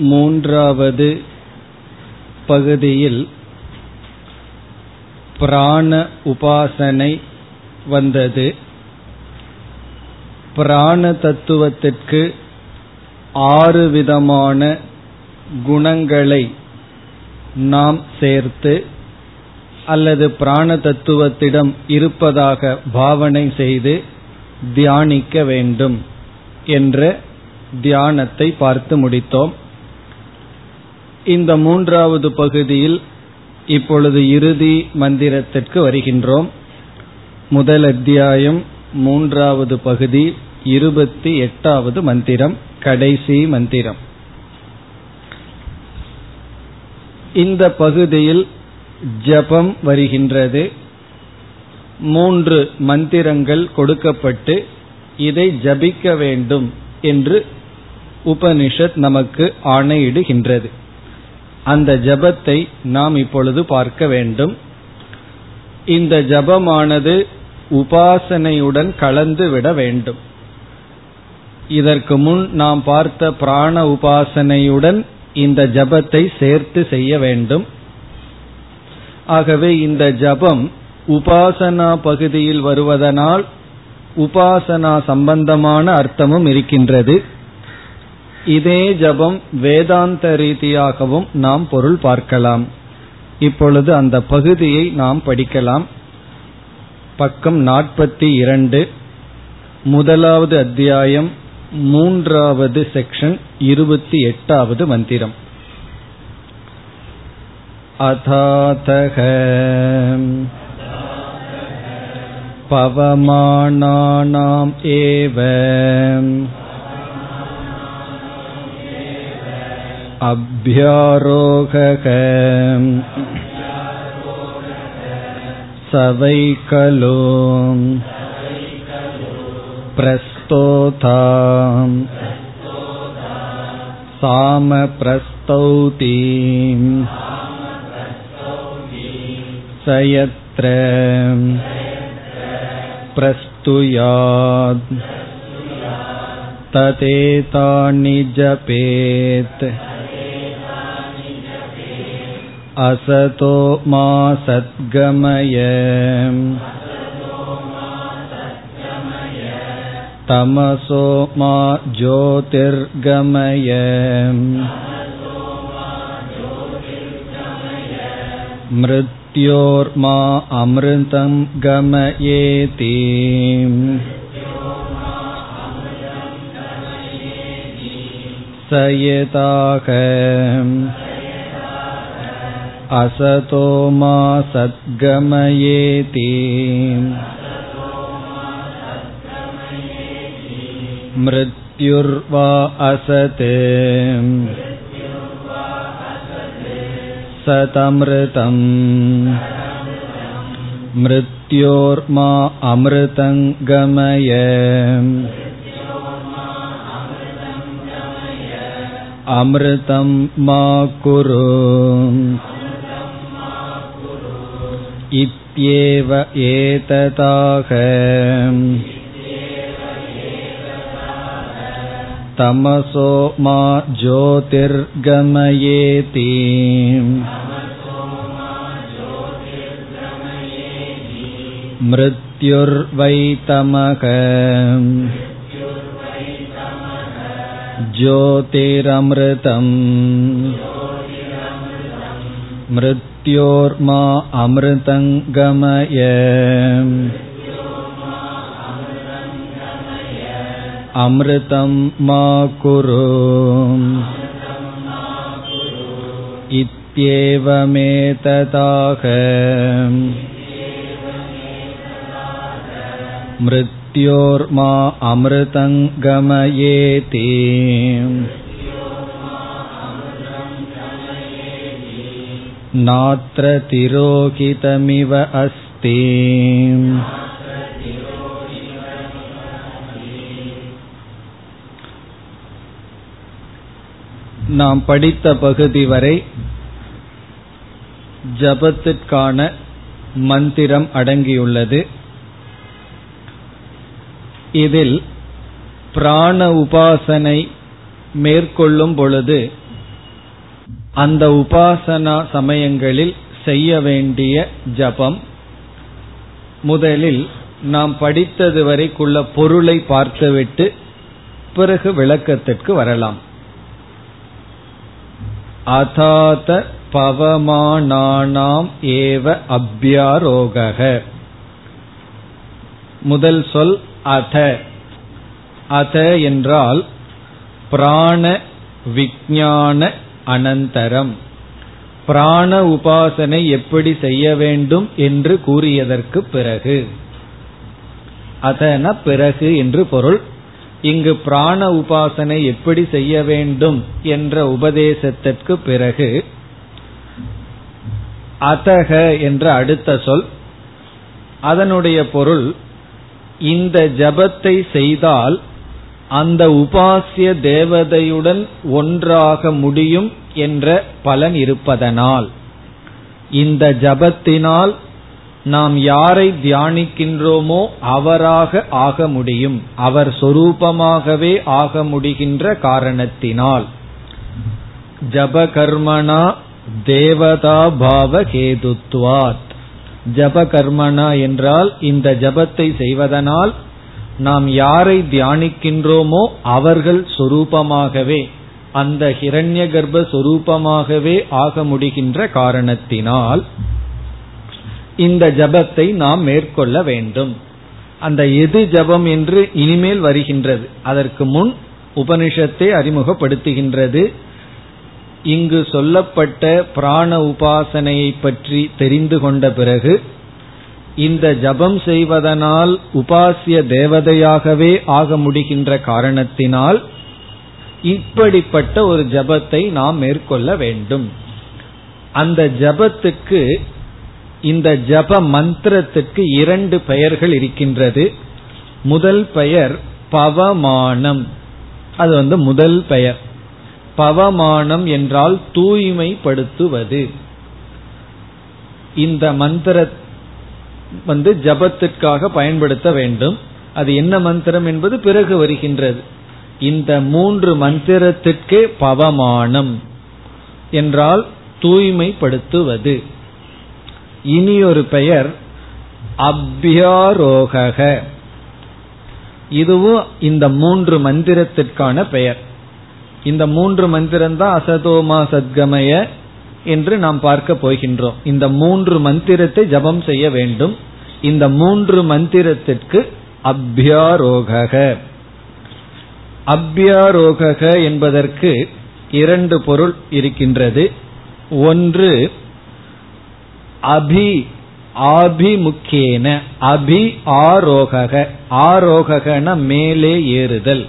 மூன்றாவது பகுதியில் பிராண உபாசனை வந்தது. பிராண தத்துவத்திற்கு ஆறு விதமான குணங்களை நாம் சேர்த்து அல்லது பிராண தத்துவத்திடம் இருப்பதாக பாவனை செய்து தியானிக்க வேண்டும் என்ற தியானத்தை பார்த்து முடித்தோம். இந்த மூன்றாவது பகுதியில் இப்பொழுது இறுதி மந்திரத்திற்கு வருகின்றோம். முதல் அத்தியாயம் மூன்றாவது பகுதி இருபத்தி எட்டாவது மந்திரம் கடைசி மந்திரம். இந்த பகுதியில் ஜபம் வருகின்றது. மூன்று மந்திரங்கள் கொடுக்கப்பட்டு இதை ஜபிக்க வேண்டும் என்று உபனிஷத் நமக்கு ஆணையிடுகின்றது. அந்த ஜபத்தை நாம் இப்பொழுது பார்க்க வேண்டும். இந்த ஜபமானது உபாசனையுடன் கலந்து விட வேண்டும். இதற்கு முன் நாம் பார்த்த பிராண உபாசனையுடன் இந்த ஜபத்தை சேர்த்து செய்ய வேண்டும். ஆகவே இந்த ஜபம் உபாசனா பகுதியில் வருவதனால் உபாசனா சம்பந்தமான அர்த்தமும் இருக்கின்றது. இதே ஜபம் வேதாந்த ரீதியாகவும் நாம் பொருள் பார்க்கலாம் இப்பொழுது அந்த பகுதியை நாம் படிக்கலாம் பக்கம் நாற்பத்தி இரண்டு முதலாவது அத்தியாயம் மூன்றாவது செக்ஷன் இருபத்தி எட்டாவது மந்திரம் अथातः पवमानानाम् एव अभ्यारोहः स वै खलु प्रस्तोता सामप्रस्तौति स यत्र प्रस्तुयात् ततेतानि जपेत् असतो मा सद्गमय तमसो मा ज्योतिर्गमय मृत्योर्मा अमृतं गमयेति स यताः असतो मा सद्गमयेति मृत्युर्वा असत् सतमृतम् मृत्योर्मा अमृतं गमय अमृतं मा कुरु इत्येव एतदाह तमसो मा ज्योतिर्गमयेति मृत्युर्वै तमः ज्योतिरमृतम् मृत्योर्मा अमृतं गमय अमृतं मा कुरु इत्येवमेतदाह मृत्योर्मा अमृतं नात्र तिरोहितमिव अस्ति நாம் படித்த பகுதி வரை ஜபத்திற்கான மந்திரம் அடங்கியுள்ளது இதில் பிராண உபாசனை மேற்கொள்ளும் பொழுது அந்த உபாசனா சமயங்களில் செய்ய வேண்டிய ஜபம். முதலில் நாம் படித்தது வரைக்குள்ள பொருளை பார்த்துவிட்டு பிறகு விளக்கத்திற்கு வரலாம். அதாத பவமானானாம் ஏவ அபியாரோக முதல் சொல் அத. அத என்றால் பிராண விஞ்ஞான அனந்தரம். பிராண உபாசனை எப்படி செய்ய வேண்டும் என்று கூறியதற்கு பிறகு. அதன பிறகு என்று பொருள் இங்கு பிராண உபாசனை எப்படி செய்ய வேண்டும் என்ற உபதேசத்திற்கு பிறகு அதக என்ற அடுத்த சொல் அதனுடைய பொருள் இந்த ஜபத்தை செய்தால் அந்த உபாசிய தேவதையுடன் ஒன்றாக முடியும் என்ற பலன் இருப்பதனால் இந்த ஜபத்தினால் நாம் யாரை தியானிக்கின்றோமோ அவராக ஆக முடியும். அவர் சொரூபமாகவே ஆக முடிகின்ற காரணத்தினால். ஜபகர்மனா தேவதா பாவ கேதுத்வாத். ஜபகர்மனா என்றால் இந்த ஜபத்தை செய்வதனால் நாம் யாரை தியானிக்கின்றோமோ அவர்கள் சொரூபமாகவே அந்த ஹிரண்ய கர்ப்பஸ்வரூபமாகவே ஆக முடிகின்ற காரணத்தினால் இந்த ஜபத்தை நாம் மேற்கொள்ள வேண்டும். அந்த எது ஜபம் என்று இனிமேல் வருகின்றது. அதற்கு முன் உபனிஷத்தை அறிமுகப்படுத்துகின்றது. இங்கு சொல்லப்பட்ட பிராண உபாசனையை பற்றி தெரிந்து கொண்ட பிறகு இந்த ஜபம் செய்வதனால் உபாசிய தேவதையாகவே ஆக முடிகின்ற காரணத்தினால் இப்படிப்பட்ட ஒரு ஜபத்தை நாம் மேற்கொள்ள வேண்டும். அந்த ஜபத்துக்கு இந்த ஜப மந்திரத்துக்கு இரண்டு பெயர்கள் இருக்கின்றது. முதல் பெயர் பவமானம். அது வந்து முதல் பெயர். பவமானம் என்றால் தூய்மைப்படுத்துவது. இந்த மந்திர வந்து ஜபத்திற்காக பயன்படுத்த வேண்டும். அது என்ன மந்திரம் என்பது பிறகு வருகின்றது. இந்த மூன்று மந்திரத்திற்கே பவமானம் என்றால் தூய்மைப்படுத்துவது. இனி ஒரு பெயர் அபியாரோக இதுவும் இந்த மூன்று மந்திரத்திற்கான பெயர். இந்த மூன்று மந்திரம் தான் அசதோமா சத்கமய என்று நாம் பார்க்க போகின்றோம். இந்த மூன்று மந்திரத்தை ஜபம் செய்ய வேண்டும். இந்த மூன்று மந்திரத்திற்கு அபியாரோக அபியாரோக என்பதற்கு இரண்டு பொருள் இருக்கின்றது. ஒன்று அபி ஆபிமுக்கியேன. அபி ஆரோகக. ஆரோகன மேலே ஏறுதல்.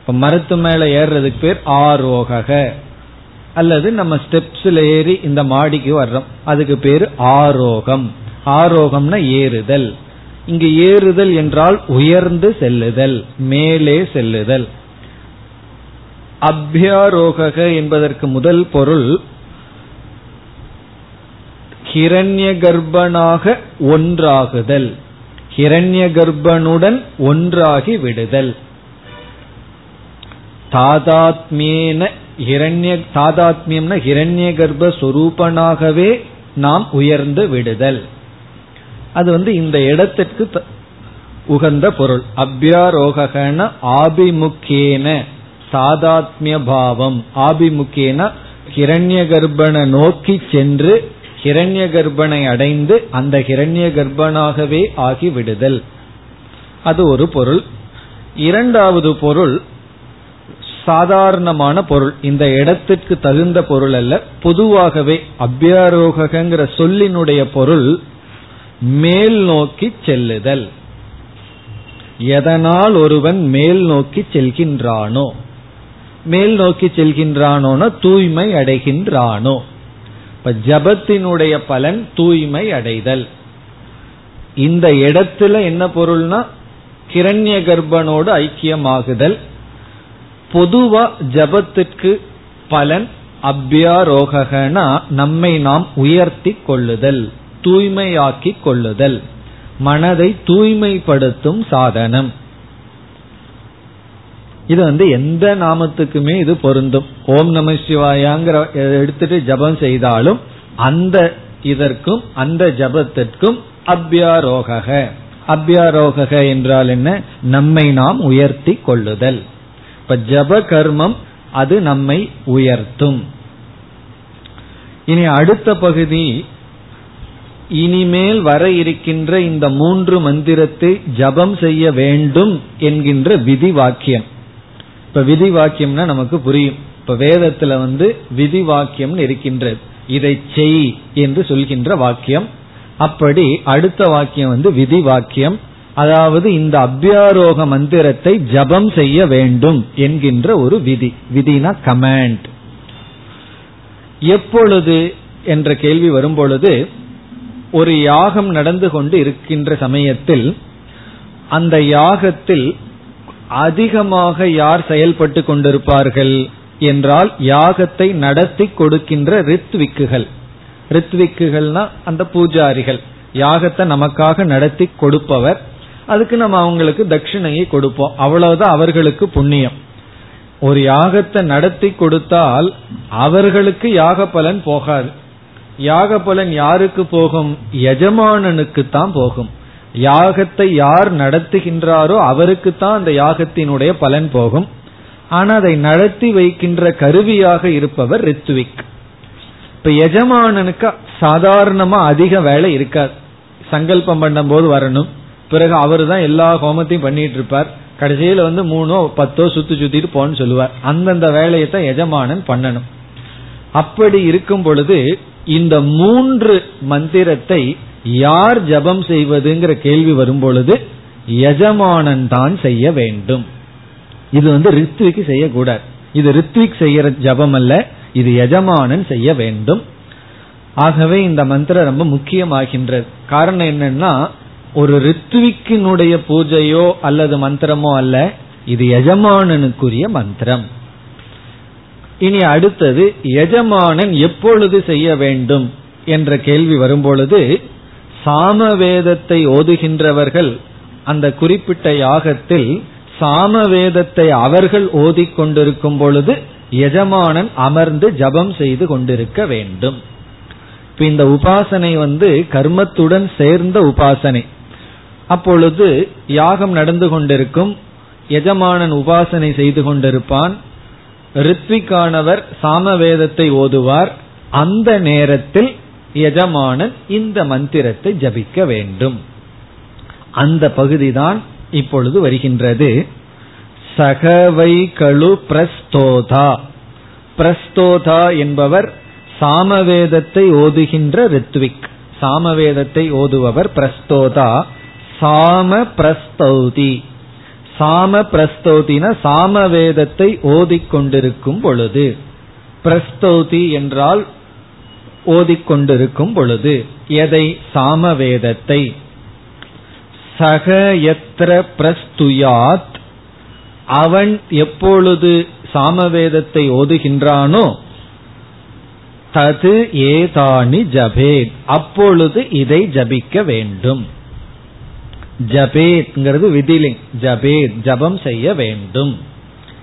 இப்ப மரத்து மேல ஏறுறதுக்கு பேர் ஆரோகக. அல்லது நம்ம ஸ்டெப்ஸ்ல ஏறி இந்த மாடிக்கு வர்றோம். அதுக்கு பேரு ஆரோகம். ஆரோகம்னா ஏறுதல். இங்கு ஏறுதல் என்றால் உயர்ந்து செல்லுதல் மேலே செல்லுதல். அபியாரோக என்பதற்கு முதல் பொருள் ஹிரண்ய கர்ப்பனாக ஒன்றாகுதல். ஹிரண்ய கர்ப்பனுடன் ஒன்றாகி விடுதல் தாதாத்மியேன ஹிரண்ய தாதாத்மியம்னா ஹிரண்ய கர்ப்பஸ்வரூபனாகவே நாம் உயர்ந்து விடுதல். அது வந்து இந்த இடத்திற்கு உகந்த பொருள். அபியாரோகன ஆபிமுக்கியன. சாதாத்மிய பாவம் ஆபிமுக்கியன கிரண்ய கர்ப்பனை நோக்கி சென்று கிரண்ய கர்ப்பனை அடைந்து அந்த கிரண்ய கர்ப்பனாகவே ஆகி விடுதல் அது ஒரு பொருள். இரண்டாவது பொருள் சாதாரணமான பொருள். இந்த இடத்திற்கு தகுந்த பொருள் அல்ல. பொதுவாகவே அபியாரோகங்கிற சொல்லினுடைய பொருள் மேல் நோக்கி செல்லுதல். எதனால் ஒருவன் மேல் நோக்கி செல்கின்றானோ? மேல் நோக்கி செல்கின்றானோன தூய்மை அடைகின்றானோ. இப்ப ஜபத்தினுடைய பலன் தூய்மை அடைதல். இந்த இடத்துல என்ன பொருள்னா கிரண்ய கர்ப்பனோடு ஐக்கியமாகுதல். பொதுவா ஜபத்திற்கு பலன் அபியாரோகனா நம்மை நாம் உயர்த்தி கொள்ளுதல் தூய்மையாக்கி கொள்ளுதல். மனதை தூய்மைப்படுத்தும் சாதனம். இது வந்து எந்த நாமத்துக்குமே இது பொருந்தும். ஓம் நம சிவாயாங்கிற எடுத்துட்டு ஜபம் செய்தாலும் அந்த இதற்கும் அந்த ஜபத்திற்கும் அபியாரோக அபியாரோக என்றால் என்ன? நம்மை நாம் உயர்த்தி கொள்ளுதல். இப்ப ஜப கர்மம் அது நம்மை உயர்த்தும். இனி அடுத்த பகுதி இனிமேல் வர இருக்கின்ற இந்த மூன்று மந்திரத்தை ஜபம் செய்ய வேண்டும் என்கின்ற விதி வாக்கியம். இப்ப விதி வாக்கியம்னா நமக்கு புரியும். இப்ப வேதத்துல வந்து விதி வாக்கியம் இருக்கின்றது. இதை செய் என்று சொல்கின்ற வாக்கியம். அப்படி அடுத்த வாக்கியம் வந்து விதி வாக்கியம் அதாவது இந்த அபியாரோக மந்திரத்தை ஜபம் செய்ய வேண்டும் என்கின்ற ஒரு விதி. விதினா கமாண்ட். எப்பொழுது என்ற கேள்வி வரும்பொழுது ஒரு யாகம் நடந்து கொண்டு இருக்கின்ற சமயத்தில் அந்த யாகத்தில் அதிகமாக யார் செயல்பட்டு கொண்டிருப்பார்கள் என்றால் யாகத்தை நடத்தி கொடுக்கின்ற ரித்விக்குகள். ரித்விக்குகள்னா அந்த பூஜாரிகள். யாகத்தை நமக்காக நடத்தி கொடுப்பவர். அதுக்கு நம்ம அவங்களுக்கு தட்சிணையை கொடுப்போம். அவ்வளவுதான் அவர்களுக்கு புண்ணியம். ஒரு யாகத்தை நடத்தி கொடுத்தால் அவர்களுக்கு யாக பலன் போகாது. யாக பலன் யாருக்கு போகும்? எஜமானனுக்கு தான் போகும். யாகத்தை யார் நடத்துகின்றாரோ அவருக்கு தான் அந்த யாகத்தினுடைய பலன் போகும். ஆனா அதை நடத்தி வைக்கின்ற கருவியாக இருப்பவர் ரித்விக் இப்ப எஜமானனுக்கு சாதாரணமா அதிக வேலை இருக்காது. சங்கல்பம் பண்ணும் போது வரணும். பிறகு அவர் தான் எல்லா ஹோமத்தையும் பண்ணிட்டு இருப்பார் கடைசியில வந்து மூணோ பத்தோ சுத்தி சுத்திட்டு போன்னு சொல்லுவார். அந்தந்த வேலையை தான் எஜமானன் பண்ணணும். அப்படி இருக்கும் பொழுது இந்த மூன்று மந்திரத்தை யார் ஜபம் செய்வதுங்கிற கேள்வி வரும்பொழுது எஜமானன் தான் செய்ய வேண்டும். இது வந்து ரித்விக்கு செய்யக்கூடாது. இது ரித்விக் செய்யற ஜபம் அல்ல இது எஜமானன் செய்ய வேண்டும். ஆகவே இந்த மந்திரம் ரொம்ப முக்கியமாகின்றது. காரணம் என்னன்னா ஒரு ரித்விக்கினுடைய பூஜையோ அல்லது மந்திரமோ அல்ல இது எஜமானனுக்குரிய மந்திரம். இனி அடுத்தது எஜமானன் எப்பொழுது செய்ய வேண்டும் என்ற கேள்வி வரும்பொழுது சாமவேதத்தை ஓதுகின்றவர்கள் அந்த குறிப்பிட்ட யாகத்தில் சாமவேதத்தை அவர்கள் ஓதிக்கொண்டிருக்கும் பொழுது எஜமானன் அமர்ந்து ஜபம் செய்து கொண்டிருக்க வேண்டும். இப்ப இந்த உபாசனை வந்து கர்மத்துடன் சேர்ந்த உபாசனை. அப்பொழுது யாகம் நடந்து கொண்டிருக்கும் எஜமானன் உபாசனை செய்து கொண்டிருப்பான் ரித்விக்கானவர் சாமவேதத்தை ஓதுவார் அந்த நேரத்தில் எஜமானன் இந்த மந்திரத்தை ஜபிக்க வேண்டும். அந்த பகுதிதான் இப்பொழுது வருகின்றது. சகவை கழு பிரஸ்தோதா. பிரஸ்தோதா என்பவர் சாமவேதத்தை ஓதுகின்ற ரித்விக். சாமவேதத்தை ஓதுபவர் பிரஸ்தோதா. சாம பிரஸ்தௌதி. சாம பிரஸ்தௌதின சாமவேதத்தை ஓதிக்கொண்டிருக்கும் பொழுது. பிரஸ்தௌதி என்றால் ஓதிக்கொண்டிருக்கும் பொழுது எதை சாமவேதத்தை? சக எத்திர பிரஸ்துயாத் அவன் எப்பொழுது சாமவேதத்தை ஓதுகின்றானோ தது ஏதானி ஜபேத் அப்பொழுது இதை ஜபிக்க வேண்டும். ஜபேத்ங்கிறது விதிலிங் ஜபேத் ஜபம் செய்ய வேண்டும்.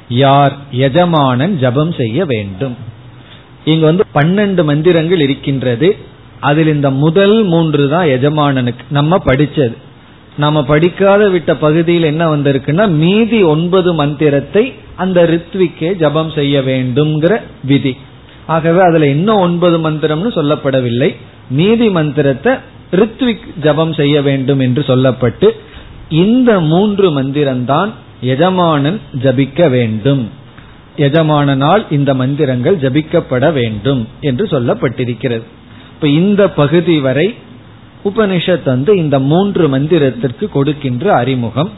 யார் எஜமானன் ஜபம் செய்ய வேண்டும். இங்க வந்து பன்னெண்டு மந்திரங்கள் இருக்கின்றது. அதில் இந்த முதல் மூன்று தான் எஜமானனுக்கு நம்ம படிச்சது. நம்ம படிக்காத விட்ட பகுதியில் என்ன வந்திருக்குன்னா மீதி ஒன்பது மந்திரத்தை அந்த ரித்விக்கே ஜபம் செய்ய வேண்டும்ங்கிற விதி. ஆகவே அதுல இன்னும் ஒன்பது மந்திரம்னு சொல்லப்படவில்லை. மீதி மந்திரத்தை ரித்விக் ஜபம் செய்ய வேண்டும் என்று சொல்லப்பட்டு இந்த மூன்று மந்திரம்தான் எஜமானன் ஜபிக்க வேண்டும். எஜமானனால் இந்த மந்திரங்கள் ஜபிக்கப்பட வேண்டும் என்று சொல்லப்பட்டிருக்கிறது. இப்ப இந்த பகுதி வரை உபனிஷத் வந்து இந்த மூன்று மந்திரத்திற்கு கொடுக்கின்ற அறிமுகம்.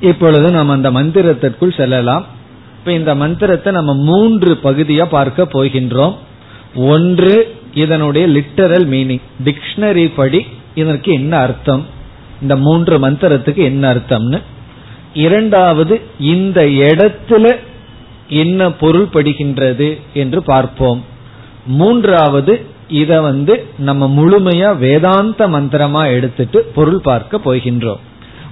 இப்பொழுது நாம் அந்த மந்திரத்திற்குள் செல்லலாம். இப்ப இந்த மந்திரத்தை நம்ம மூன்று பகுதியா பார்க்க போகின்றோம். ஒன்று இதனுடைய லிட்டரல் மீனிங் டிக்ஷனரி படி இதற்கு என்ன அர்த்தம்? இந்த மூன்று மந்திரத்துக்கு என்ன அர்த்தம்னு. இரண்டாவது இந்த இடத்துல என்ன பொருள் படுகின்றது என்று பார்ப்போம். மூன்றாவது இத வந்து நம்ம முழுமையா வேதாந்த மந்திரமா எடுத்துட்டு பொருள் பார்க்க போகின்றோம்.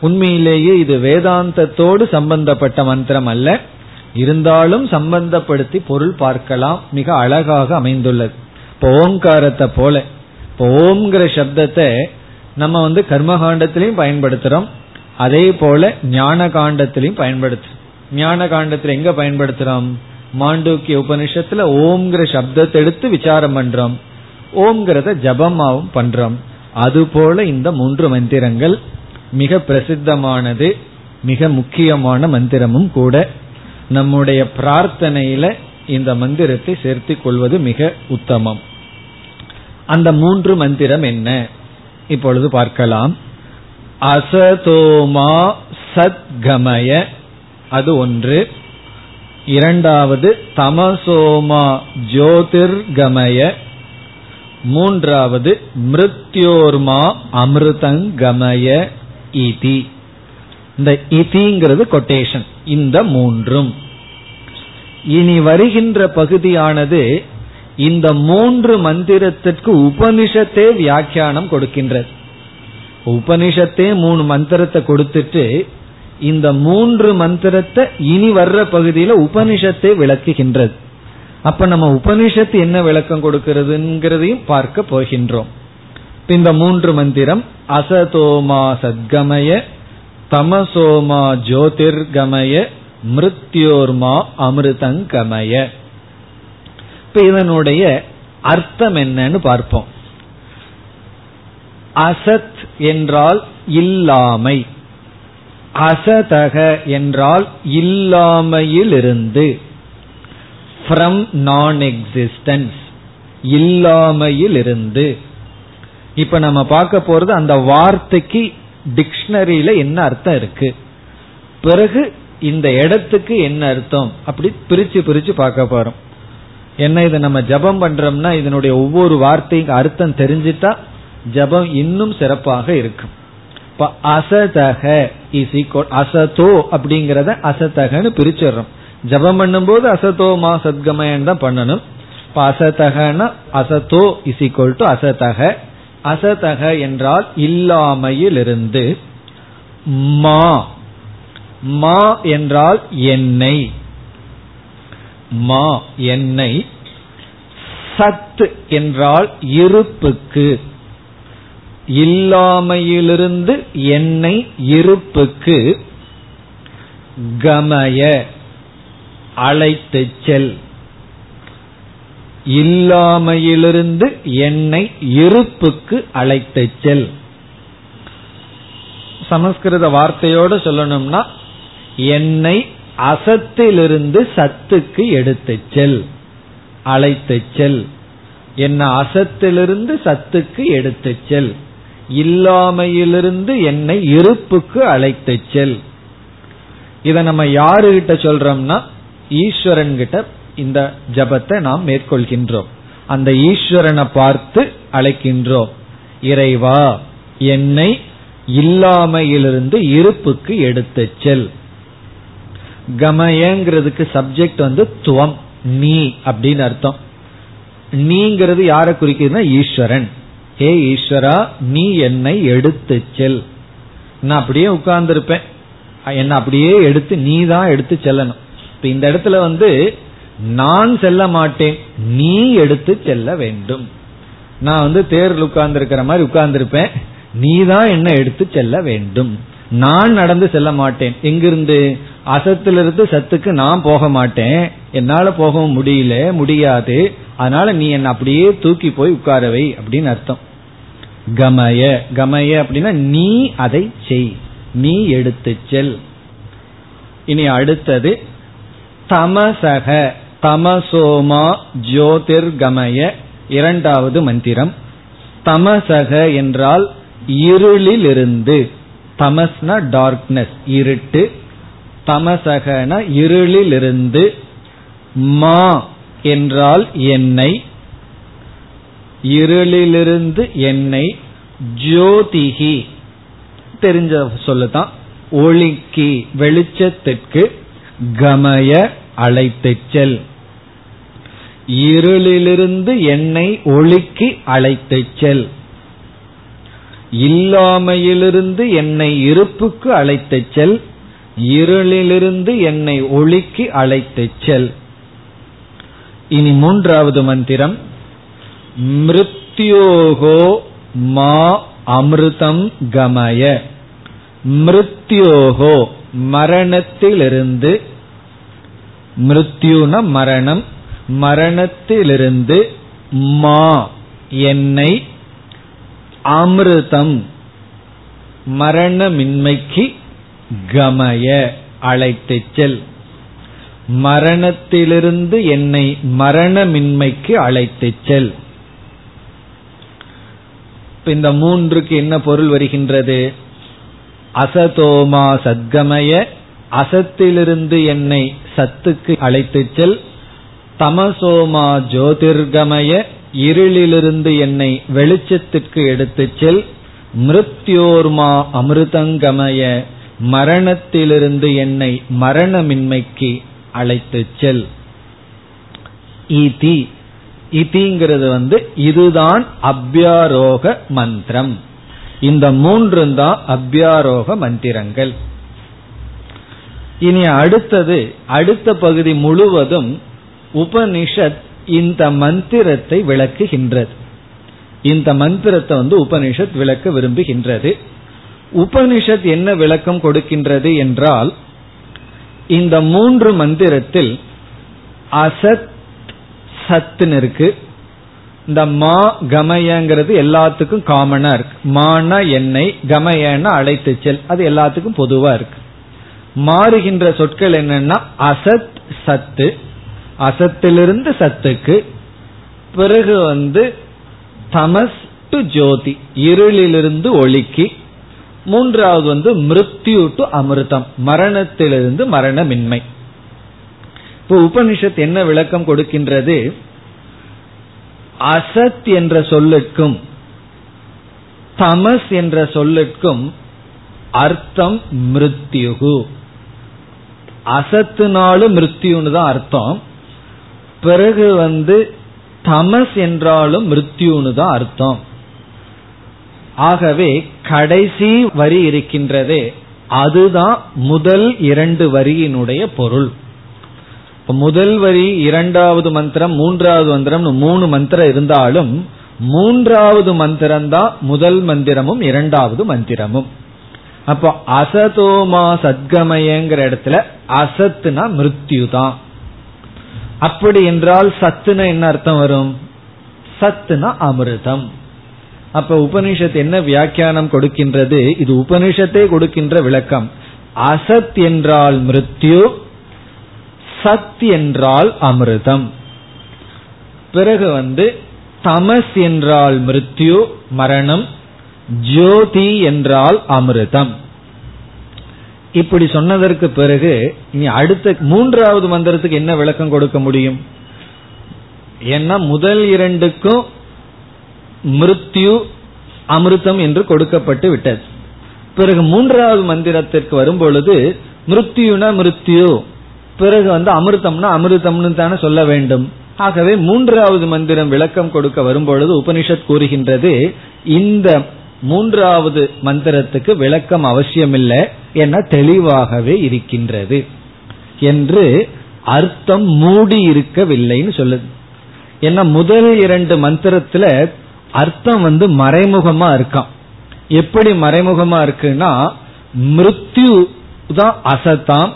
உண்மையிலேயே இது வேதாந்தத்தோடு சம்பந்தப்பட்ட மந்திரம் அல்ல. இருந்தாலும் சம்பந்தப்படுத்தி பொருள் பார்க்கலாம் மிக அழகாக அமைந்துள்ளது. இப்போ ஓங்காரத்தை போல இப்போ ஓம்ங்கிற சப்தத்தை நம்ம வந்து கர்மகாண்டத்திலையும் பயன்படுத்துறோம். அதே போல ஞான காண்டத்திலையும் பயன்படுத்துறோம். ஞான காண்டத்துல எங்க பயன்படுத்துறோம்? மாண்டூக்கிய உபனிஷத்துல ஓம்ங்கிற சப்தத்தை எடுத்து விசாரம் பண்றோம். ஓம்ங்கிறத ஜபமாவும் பண்றோம். அதுபோல இந்த மூன்று மந்திரங்கள் மிக பிரசித்தமானது மிக முக்கியமான மந்திரமும் கூட. நம்முடைய பிரார்த்தனையில இந்த மந்திரத்தை சேர்த்து கொள்வது மிக உத்தமம். அந்த மூன்று மந்திரம் என்ன? இப்பொழுது பார்க்கலாம். அசதோமா சத்கமய அது ஒன்று. இரண்டாவது தமசோமா ஜோதிர்கமய. மூன்றாவது மிருத்யோர்மா அமிர்தங்கமய இதி. இந்த இதிங்கிறது கொட்டேஷன் இந்த மூன்றும். இனி வருகின்ற பகுதியானது இந்த மூன்று மந்திரத்திற்கு உபனிஷத்தே வியாக்கியானம் கொடுக்கின்றது. உபனிஷத்தே மூணு மந்திரத்தை கொடுத்துட்டு இந்த மூன்று மந்திரத்தை இனி வர்ற பகுதியில உபனிஷத்தை விளக்குகின்றது. அப்ப நம்ம உபனிஷத்து என்ன விளக்கம் கொடுக்கிறதுங்கிறதையும் பார்க்க போகின்றோம். இந்த மூன்று மந்திரம் அசதோமா சத்கமய தமசோமா ஜோதிர்கமய மிருத்யோர்மா அமிர்தங்கமய. இப்ப இதனுடைய அர்த்தம் என்னன்னு பார்ப்போம். அசத் என்றால் இல்லாமை. அசதக என்றால் இல்லாமையிலிருந்து. ஃப்ரம் நான் எக்ஸிஸ்டன்ஸ் இல்லாமையிலிருந்து. இப்ப நம்ம பார்க்க போறது அந்த வார்த்தைக்கு டிக்ஷனரியில என்ன அர்த்தம் இருக்கு? பிறகு இந்த இடத்துக்கு என்ன அர்த்தம்? அப்படி பிரிச்சு பிரிச்சு பார்க்க போறோம். என்ன இதை நம்ம ஜபம் பண்றோம்னா இதனுடைய ஒவ்வொரு வார்த்தைக்கு அர்த்தம் தெரிஞ்சிட்டா ஜபம் இன்னும் சிறப்பாக இருக்கும். இப்ப அசதக இஸ் அசதோ அப்படிங்கறத அசதகன்னு பிரிச்சிடுறோம். ஜபம் பண்ணும்போது அசதோ மா சத்கமயன் தான் பண்ணணும். இப்ப அசதகனா அசதோ இஸ் ஈக்வல் டு அசதக. அசதக என்றால் இல்லாமையிலிருந்து மா. மா என்றால் என்னை. மா என்னை. சத் என்றால் இருப்புக்கு. இல்லாமையிலிருந்து என்னை இருப்புக்கு கமய அழைத்து செல். இல்லாமையிலிருந்து என்னை இருப்புக்கு அழைத்து செல். சமஸ்கிருத வார்த்தையோடு சொல்லணும்னா என்னை அசத்திலிருந்து சத்துக்கு எடுத்து செல் அழைத்து செல். என்ன அசத்திலிருந்து சத்துக்கு எடுத்து செல். இல்லாமையிலிருந்து என்னை இருப்புக்கு அழைத்து செல். இத நம்ம யாருகிட்ட சொல்றோம்னா ஈஸ்வரன் கிட்ட இந்த ஜபத்தை நாம் மேற்கொள்கின்றோம். அந்த ஈஸ்வரனை பார்த்து அழைக்கின்றோம். இறைவா என்னை இல்லாமையிலிருந்து இருப்புக்கு எடுத்து செல். கமயங்கிறதுக்கு சப்ஜெக்ட் வந்து துவம் நீ அப்படின்னு அர்த்தம். நீங்கிறது யாரை குறிக்கிறதுனா ஈஸ்வரன். ஏ ஈஸ்வரா நீ என்னை எடுத்து செல். நான் அப்படியே உட்கார்ந்துருப்பேன். என்ன அப்படியே எடுத்து நீ தான் எடுத்து செல்லணும். இப்ப இந்த இடத்துல வந்து நான் செல்ல மாட்டேன் நீ எடுத்து செல்ல வேண்டும். நான் வந்து தேர்தல் உட்கார்ந்து இருக்கிற மாதிரி உட்கார்ந்துருப்பேன். நீ தான் என்ன எடுத்து செல்ல வேண்டும். நான் நடந்து செல்ல மாட்டேன். எங்கிருந்து? அசத்திலிருந்து சத்துக்கு நான் போக மாட்டேன். என்னால போகவும் முடியல முடியாது. அதனால நீ என்ன அப்படியே தூக்கி போய் உட்காரவை அப்படின்னு அர்த்தம். கமய கமய அப்படின்னா நீ அதை செய். நீ எடுத்து செல். இனி அடுத்தது தமசக தமசோமா ஜோதிர்கமய இரண்டாவது மந்திரம். தமசக என்றால் இருளிலிருந்து. தமஸ்னா டார்க்னஸ் இருட்டு. தமசகன இருளிலிருந்து மா என்றால் என்னை இருளிலிருந்து என்னை ஜோதிகி தெரிஞ்ச சொல்லுதான் ஒளிக்கு வெளிச்சத்திற்கு கமய அழைத்துச்சல் இருளிலிருந்து என்னை ஒளிக்கு அழைத்துச்சல் இல்லாமையிலிருந்து என்னை இருப்புக்கு அழைத்துச் செல். இருளிலிருந்து என்னை ஒளிக்கு அழைத்து செல். இனி மூன்றாவது மந்திரம். மிருத்யோகோ மா அமிர்தம் கமய. மிருத்யோகோ மரணத்திலிருந்து. மிருத்யுன மரணம் மரணத்திலிருந்து மா என்னை அமிர்தம் மரணமின்மைக்கு கமய அழைத்து செல். மரணத்திலிருந்து என்னை மரணமின்மைக்கு அழைத்து செல். இந்த மூன்றுக்கு என்ன பொருள் வருகின்றது? அசதோமா சத்கமய அசத்திலிருந்து என்னை சத்துக்கு அழைத்து செல். தமசோமா ஜோதிர்கமய இருளிலிருந்து என்னை வெளிச்சத்திற்கு எடுத்துச் செல். மிருத்யோர்மா அமிர்தங்கமய மரணத்திலிருந்து என்னை மரணமின்மைக்கு அழைத்து செல். இதி இதிங்கிறது வந்து இதுதான் அபியாரோக மந்திரம். இந்த மூன்று தான் அபியாரோக மந்திரங்கள். இனி அடுத்தது அடுத்த பகுதி முழுவதும் உபனிஷத் இந்த மந்திரத்தை விளக்குகின்றது. இந்த மந்திரத்தை வந்து உபனிஷத் விளக்க விரும்புகின்றது. உபனிஷத் என்ன விளக்கம் கொடுக்கின்றது என்றால் இந்த மூன்று மந்திரத்தில் அசத் சத்துன்னு இருக்கு. இந்த மா கமயங்கிறது எல்லாத்துக்கும் காமனா இருக்கு. மான எண்ணெய் கமயன அழைத்து செல். அது எல்லாத்துக்கும் பொதுவா இருக்கு. மாறுகின்ற சொற்கள் என்னன்னா அசத் சத்து. அசத்திலிருந்து சத்துக்கு பிறகு வந்து தமஸ் டு ஜோதி. இருளிலிருந்து ஒளிக்கு மூன்றாவது வந்து மிருத்யு டு அமிர்தம் மரணத்திலிருந்து மரணமின்மை. இப்போ உபனிஷத் என்ன விளக்கம் கொடுக்கின்றது? அசத் என்ற சொல்லுக்கும் தமஸ் என்ற சொல்லுக்கும் அர்த்தம் மிருத்யுகு. அசத்துனாலும் மிருத்யுன்னு தான் அர்த்தம். பிறகு வந்து தமஸ் என்றாலும் மிருத்யுன்னு தான் அர்த்தம். ஆகவே கடைசி வரி இருக்கின்றதே. அதுதான் முதல் இரண்டு வரியினுடைய பொருள். முதல் வரி இரண்டாவது மந்திரம் மூன்றாவது மந்திரம் மூணு மந்திரம் இருந்தாலும் மூன்றாவது மந்திரம் தான் முதல் மந்திரமும் இரண்டாவது மந்திரமும். அப்போ அசதோமா சத்கமயங்கிற இடத்துல அசத்துனா மிருத்யு தான் அப்படி என்றால் சத்துனா என்ன அர்த்தம் வரும்? சத்துனா அமிர்தம். அப்ப உபனிஷத் என்ன வியாக்கியானம் கொடுக்கின்றது? இது உபனிஷத்தே கொடுக்கின்ற விளக்கம். அசத் என்றால் மிருத்யு சத் என்றால் அமிர்தம். பிறகு வந்து தமஸ் என்றால் மிருத்யு மரணம் ஜோதி என்றால் அமிர்தம். இப்படி சொன்னதற்கு பிறகு இனி அடுத்த மூன்றாவது மந்திரத்துக்கு என்ன விளக்கம் கொடுக்க முடியும்? ஏன்னா முதல் இரண்டுக்கும் மிருத்யு அமிர்தம் என்று கொடுக்கப்பட்டு விட்டது. பிறகு மூன்றாவது மந்திரத்திற்கு வரும்பொழுது மிருத்யுனா மிருத்யு. பிறகு வந்து அமிர்தம்னா அமிர்தம்னு தானே சொல்ல வேண்டும். ஆகவே மூன்றாவது மந்திரம் விளக்கம் கொடுக்க வரும்பொழுது உபனிஷத் கூறுகின்றது இந்த மூன்றாவது மந்திரத்துக்கு விளக்கம் அவசியமில்லை என தெளிவாகவே இருக்கின்றது என்று அர்த்தம் மூடி இருக்கவில்லைன்னு சொல்லுது. ஏன்னா முதல் இரண்டு மந்திரத்துல அர்த்தம் வந்து மறைமுகமா இருக்கான். எப்படி மறைமுகமா இருக்குன்னா மிருத்யு தான் அசத்தாம்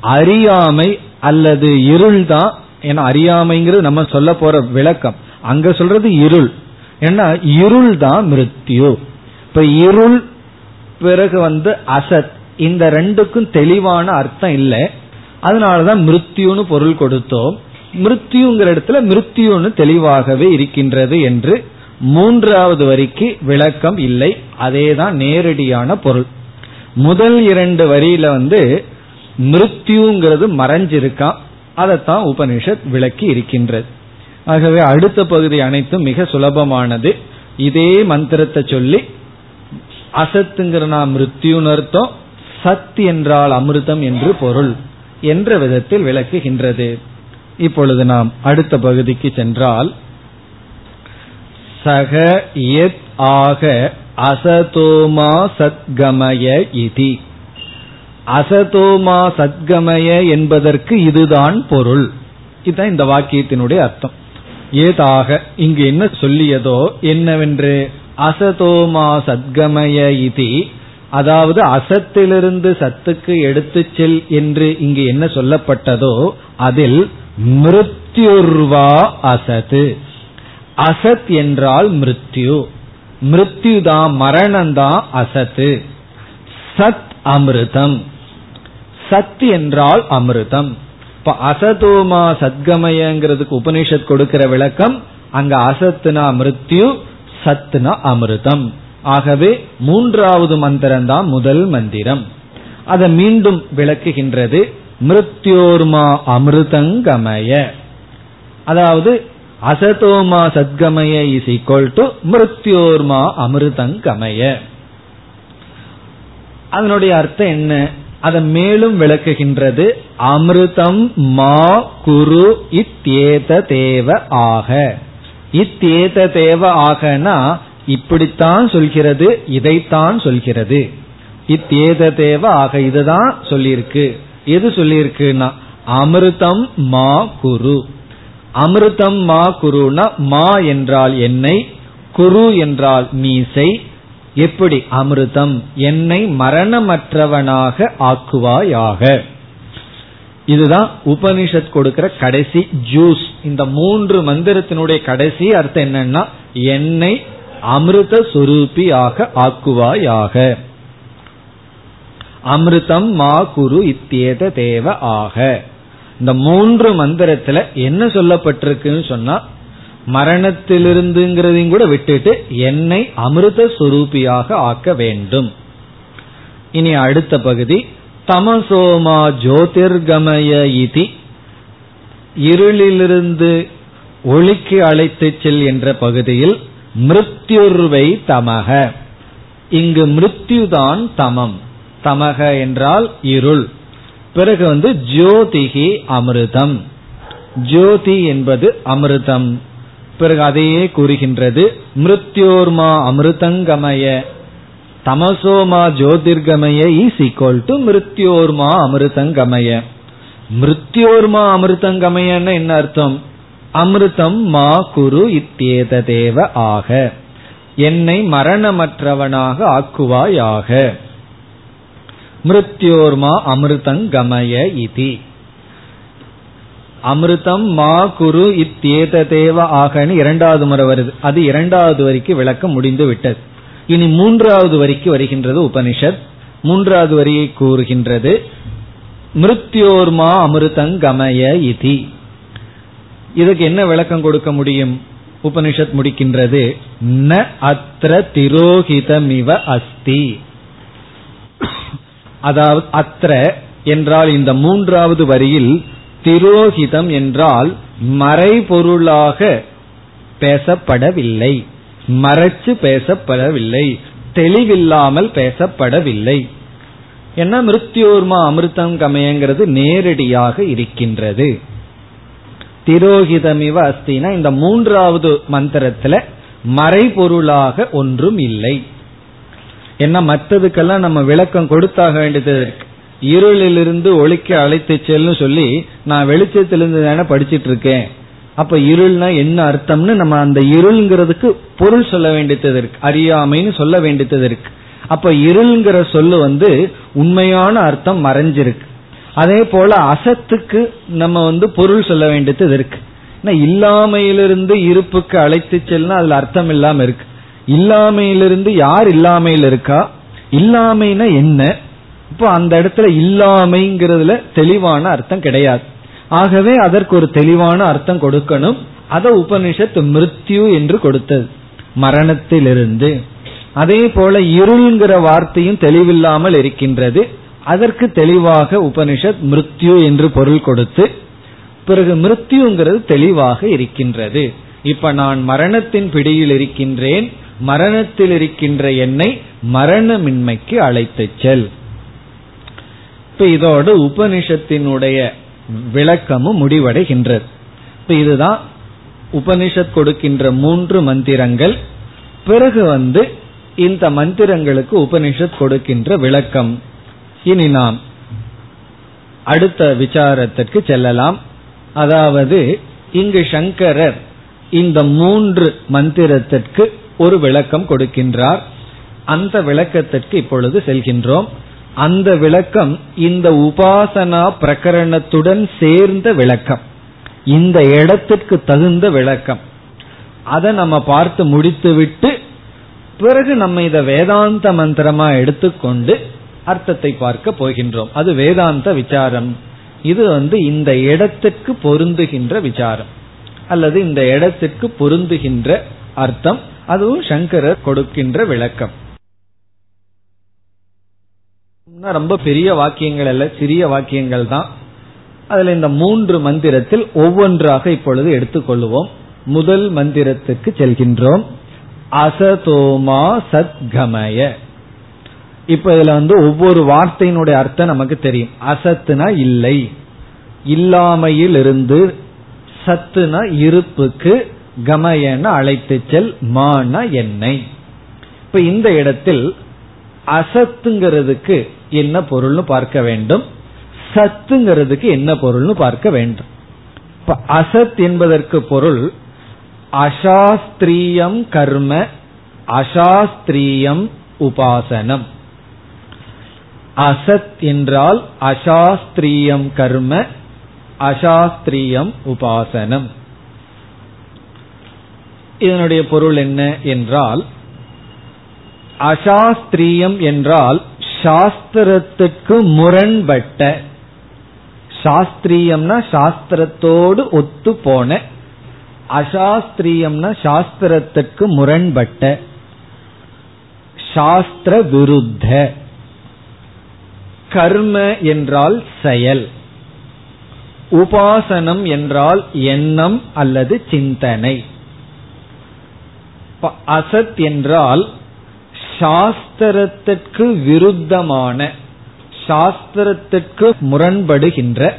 அறியாமை அல்லது இருள் தான் ஏன்னா அறியாமைங்கிறது நம்ம சொல்ல போற விளக்கம். அங்க சொல்றது இருள். ஏன்னா இருள் தான் மிருத்யு. இப்ப இருள் பிறகு வந்து அசத். இந்த ரெண்டுக்கும் தெளிவான அர்த்தம் இல்லை. அதனாலதான் மிருத்யுன்னு பொருள் கொடுத்தோம். மிருத்யுங்கிற இடத்துல மிருத்யுன்னு தெளிவாகவே இருக்கின்றது என்று மூன்றாவது வரிக்கு விளக்கம் இல்லை. அதேதான் நேரடியான பொருள். முதல் இரண்டு வரியில வந்து மிருத்யுங்கிறது மறைஞ்சிருக்கான் அதைத்தான் உபனிஷத் விளக்கி இருக்கின்றது. ஆகவே அடுத்த பகுதி அனைத்தும் மிக சுலபமானது. இதே மந்திரத்தை சொல்லி அசத்துங்கிற நாம் மிருத்யுன்னு அர்த்தம் சத் என்றால் அமிர்தம் என்று பொருள் என்ற விதத்தில் விளக்குகின்றது. இப்பொழுது நாம் அடுத்த பகுதிக்கு சென்றால் சக எத் ஆக அசதோமா சத்கமய இதி. அசதோமா சத்கமய என்பதற்கு இதுதான் பொருள். இதுதான் இந்த வாக்கியத்தினுடைய அர்த்தம். ஏதாக இங்கு என்ன சொல்லியதோ என்னவென்று? அசதோமா சத்கமய இதி. அதாவது அசத்திலிருந்து சத்துக்கு எடுத்து செல் என்று இங்கு என்ன சொல்லப்பட்டதோ அதில் மிருத்யுர்வா அசத்து அசத் என்றால் மிருத்யு. மிருத்யு தான் மரணம் தான் அசத்து. சத் அமிர்தம். சத் என்றால் அமிர்தம். இப்ப அசதோமா சத்கமயங்கிறதுக்கு உபனிஷத் கொடுக்கிற விளக்கம் அங்க அசத்துனா மிருத்யு சத்துனா அமிர்தம். ஆகவே மூன்றாவது மந்திரம் தான் முதல் மந்திரம். அதை மீண்டும் விளக்குகின்றது மிருத்யோர்மா அமிர்தங்கமய. அதாவது அசதோமா சத்கமய இஸ் ஈக்வல் டு மிருத்யோர்மா அமிர்தங்கமய. அதனுடைய அர்த்தம் என்ன? அதை மேலும் விளக்குகின்றது. அமிர்தம் மா குரு இத்தேத தேவ ஆக. இத்தேத தேவ ஆகனா இப்படித்தான் சொல்கிறது இதைத்தான் சொல்கிறது. இத்தேத தேவ ஆக இதுதான் சொல்லியிருக்கு. எது சொல்லியிருக்குன்னா அமிர்தம் மா குரு. அமிர்தம் மா குருனா மா என்றால் என்னை குரு என்றால் மீசை. எப்படி அமிர்தம்? என்னை மரணமற்றவனாக ஆக்குவாயாக. இதுதான் உபனிஷத் கொடுக்கிற கடைசி ஜூஸ் இந்த மூன்று மந்திரத்தினுடைய கடைசி அர்த்தம் என்னன்னா என்னை அமிர்த சுரூபியாக ஆக்குவாயாக. அமிர்தம் மா குரு இத்தியத தேவ ஆக. இந்த மூன்று மந்திரத்துல என்ன சொல்லப்பட்டிருக்குன்னு சொன்னா மரணத்திலிருந்துங்கிறதையும் கூட விட்டுட்டு என்னை அமிர்த சுரூபியாக ஆக்க வேண்டும். இனி அடுத்த பகுதி தமசோமா ஜோதிர்கமய இதி இருளிலிருந்து ஒளிக்கு அழைத்து செல் என்ற பகுதியில் மிருத்யுர்வை தமக. இங்கு மிருத்யுதான் தமம். தமக என்றால் இருள். பிறகு வந்து ஜோதிகி அமிர்தம். ஜோதி என்பது அமிர்தம். பிறகு அதையே கூறுகின்றது மிருத்யோர்மா அமிர்தங்கமய தமசோமா ஜோதிர்கமய இஸ் ஈக்வல் டு மிருத்யோர்மா அமிர்தங்கமய. மிருத்யோர்மா அமிர்தங்கமயன்னு என்ன அர்த்தம்? அமிர்தம் மா குரு இத்தியேத தேவ ஆக. என்னை மரணமற்றவனாக ஆக்குவாயாக. மிருத்யோர்மா அமிர்தங்கமய இதி. அமிர்தம் மா குரு இத்தியேத தேவ ஆகன்னு இரண்டாவது முறை வருது. அது இரண்டாவது வரிக்கு விளக்கம் முடிந்து விட்டது. இனி மூன்றாவது வரிக்கு வருகின்றது உபனிஷத். மூன்றாவது வரியை கூறுகின்றது. மிருத்யோர்மா அமிர்தங்கமய இதி. இதுக்கு என்ன விளக்கம் கொடுக்க முடியும்? உபனிஷத் முடிக்கின்றது ந அத்திர திரோகிதமிவ அஸ்தி. அதாவது அத்திர என்றால் இந்த மூன்றாவது வரியில் திரோகிதம் என்றால் மறைபொருளாக பேசப்படவில்லை மறைச்சு பேசப்படவில்லை தெளிவில்லாமல் பேசப்படவில்லை. என்ன மிருத்யோர்மா அமிர்தம் கமயங்கிறது நேரடியாக இருக்கின்றது. திரோகிதமிவ அஸ்தினா இந்த மூன்றாவது மந்திரத்துல மறைபொருளாக ஒன்றும் இல்லை. ஏன்னா மற்றதுக்கெல்லாம் நம்ம விளக்கம் கொடுத்தாக வேண்டியது இருக்கு. இருளிலிருந்து ஒளிக்க அழைத்து செல்னு சொல்லி நான் வெளிச்சத்திலிருந்து தானே படிச்சிட்டு இருக்கேன். அப்ப இருள்னா என்ன அர்த்தம்னு நம்ம அந்த இருள்ங்கிறதுக்கு பொருள் சொல்ல வேண்டியது இருக்கு. அறியாமைன்னு சொல்ல வேண்டியது இருக்கு. அப்ப இருள்ங்கிற சொல்லு வந்து உண்மையான அர்த்தம் மறைஞ்சிருக்கு. அதே போல அசத்துக்கு நம்ம வந்து பொருள் சொல்ல வேண்டியது இருக்கு. இல்லாமையிலிருந்து இருப்புக்கு அழைத்து செல்லுன்னா அதுல அர்த்தம் இல்லாம இருக்கு. இல்லாமையிலிருந்து யார் இல்லாமையில் இருக்கா? இல்லாமைனா என்ன? இப்போ அந்த இடத்துல இல்லாமைங்கிறதுல தெளிவான அர்த்தம் கிடையாது. ஆகவே அதற்கு ஒரு தெளிவான அர்த்தம் கொடுக்கணும். அதை உபனிஷத் மிருத்யு என்று கொடுத்தது. மரணத்திலிருந்து. அதே போல இருள்ங்கிற வார்த்தையும் தெளிவில்லாமல் இருக்கின்றது. அதற்கு தெளிவாக உபனிஷத் மிருத்யு என்று பொருள் கொடுத்து பிறகு மிருத்யுங்கிறது தெளிவாக இருக்கின்றது. இப்ப நான் மரணத்தின் பிடியில் இருக்கின்றேன். மரணத்தில் இருக்கின்ற என்னை மரணமின்மைக்கு அழைத்து செல். இப்ப இதோடு உபனிஷத்தினுடைய விளக்கமும் முடிவடைகின்றது. இப்ப இதுதான் உபனிஷத் கொடுக்கின்ற மூன்று மந்திரங்கள். பிறகு வந்து இந்த மந்திரங்களுக்கு உபனிஷத் கொடுக்கின்ற விளக்கம். இனி நாம் அடுத்த விசாரத்திற்கு செல்லலாம். அதாவது இங்கு சங்கரர் இந்த மூன்று மந்திரத்திற்கு ஒரு விளக்கம் கொடுக்கின்றார். அந்த விளக்கத்திற்கு இப்பொழுது செல்கின்றோம். அந்த விளக்கம் இந்த உபாசனா பிரகரணத்துடன் சேர்ந்த விளக்கம். இந்த இடத்திற்கு தகுந்த விளக்கம். அதை நம்ம பார்த்து முடித்துவிட்டு பிறகு நம்ம இதை வேதாந்த மந்திரமா எடுத்துக்கொண்டு அர்த்தத்தை பார்க்க போகின்றோம். அது வேதாந்த விசாரம். இது வந்து இந்த இடத்திற்கு பொருந்துகின்ற விசாரம். அல்லது இந்த இடத்திற்கு பொருந்துகின்ற அர்த்தம். அதுவும் சங்கரர் கொடுக்கின்ற விளக்கம். ரொம்ப பெரிய வாக்கியங்கள் அல்ல சிறிய வாக்கியங்கள் தான். அதுல இந்த மூன்று மந்திரத்தில் ஒவ்வொன்றாக இப்பொழுது எடுத்துக்கொள்வோம். முதல் மந்திரத்துக்கு செல்கின்றோம். அசதோமா சத்கமய. இப்ப இதுல வந்து ஒவ்வொரு வார்த்தையினுடைய அர்த்தம் நமக்கு தெரியும். அசத்துனா இல்லை. இல்லாமையில் இருந்து சத்துனா இருப்புக்கு கமயன அழைத்து செல் மான என்னை. இப்ப இந்த இடத்தில் அசத்துங்கிறதுக்கு என்ன பொருள்னு பார்க்க வேண்டும். சத்துங்கிறதுக்கு என்ன பொருள்னு பார்க்க வேண்டும். இப்ப அசத் என்பதற்கு பொருள் அசாஸ்திரியம் கர்ம அசாஸ்திரியம் உபாசனம். அசத் என்றால் அசாஸ்திரியம் கர்ம அசாஸ்திரியம் உபாசனம். இதனுடைய பொருள் என்ன என்றால் அசாஸ்திரியம் என்றால் சாஸ்திரத்துக்கு முரண்பட்ட சாஸ்திரியம்னா சாஸ்திரத்தோடு ஒத்து போன அசாஸ்திரியம்னா சாஸ்திரத்துக்கு முரண்பட்ட சாஸ்திர விருத்த கர்ம என்றால் செயல் உபாசனம் என்றால் எண்ணம் அல்லது சிந்தனை. அசத் என்றால் சாஸ்திரத்திற்கு விருத்தமான சாஸ்திரத்திற்கு முரண்படுகின்ற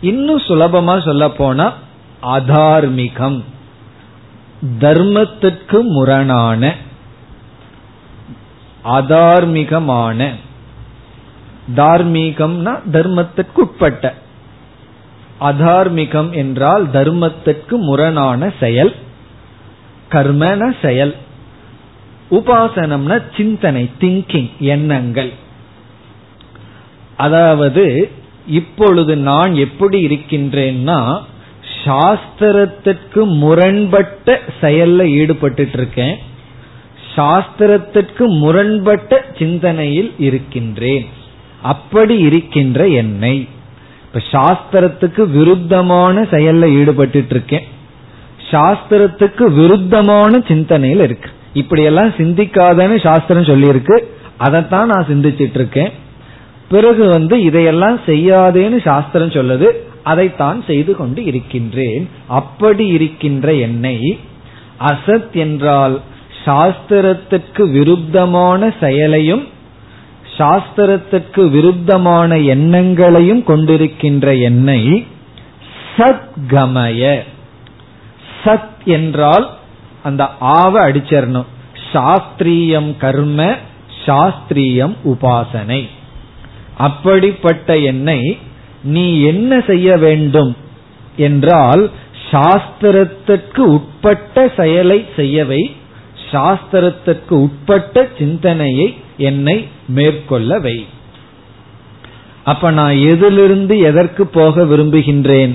இன்னும் சுலபமா சொல்ல போனா அதார்மிகம் தர்மத்திற்கு முரணான அதார்மிகமான. தார்மீகம்னா தர்மத்திற்கு உட்பட்ட. அதார்மிகம் என்றால் தர்மத்திற்கு முரணான செயல். கர்மன செயல். உபாசனம்னா சிந்தனை திங்கிங் எண்ணங்கள். அதாவது இப்பொழுது நான் எப்படி இருக்கின்றேன்னா சாஸ்திரத்திற்கு முரண்பட்ட செயல்ல ஈடுபட்டு இருக்கேன் சாஸ்திரத்திற்கு முரண்பட்ட சிந்தனையில் இருக்கின்றேன். அப்படி இருக்கின்ற என்னை. இப்ப சாஸ்திரத்துக்கு விருத்தமான செயல்ல ஈடுபட்டு இருக்கேன் சாஸ்திரத்துக்கு விருத்தமான சிந்தனையில் இருக்கு. இப்படியெல்லாம் சிந்திக்காதன்னு சாஸ்திரம் சொல்லியிருக்கு. அதைத்தான் நான் சிந்திச்சிட்டு இருக்கேன் பிறகு வந்து இதையெல்லாம் செய்யாதேன்னு சாஸ்திரம் சொல்லுது. அதைத்தான் செய்து கொண்டு இருக்கின்றேன். அப்படி இருக்கின்ற என்னை அசத் என்றால் சாஸ்திரத்திற்கு விருத்தமான செயலையும் சாஸ்திரத்திற்கு விருத்தமான எண்ணங்களையும் கொண்டிருக்கின்ற என்னை சத்கமய. சத் என்றால் அந்த ஆவ அடிச்சிடணும் சாஸ்திரியம் கர்ம சாஸ்திரியம் உபாசனை. அப்படிப்பட்ட என்னை நீ என்ன செய்ய வேண்டும் என்றால் சாஸ்திரத்திற்கு உட்பட்ட செயலை செய்யவை சாஸ்திரத்திற்கு உட்பட்ட சிந்தனையை என்னை மேற்கொள்ளவை. அப்ப நான் எதிலிருந்து எதற்கு போக விரும்புகின்றேன்?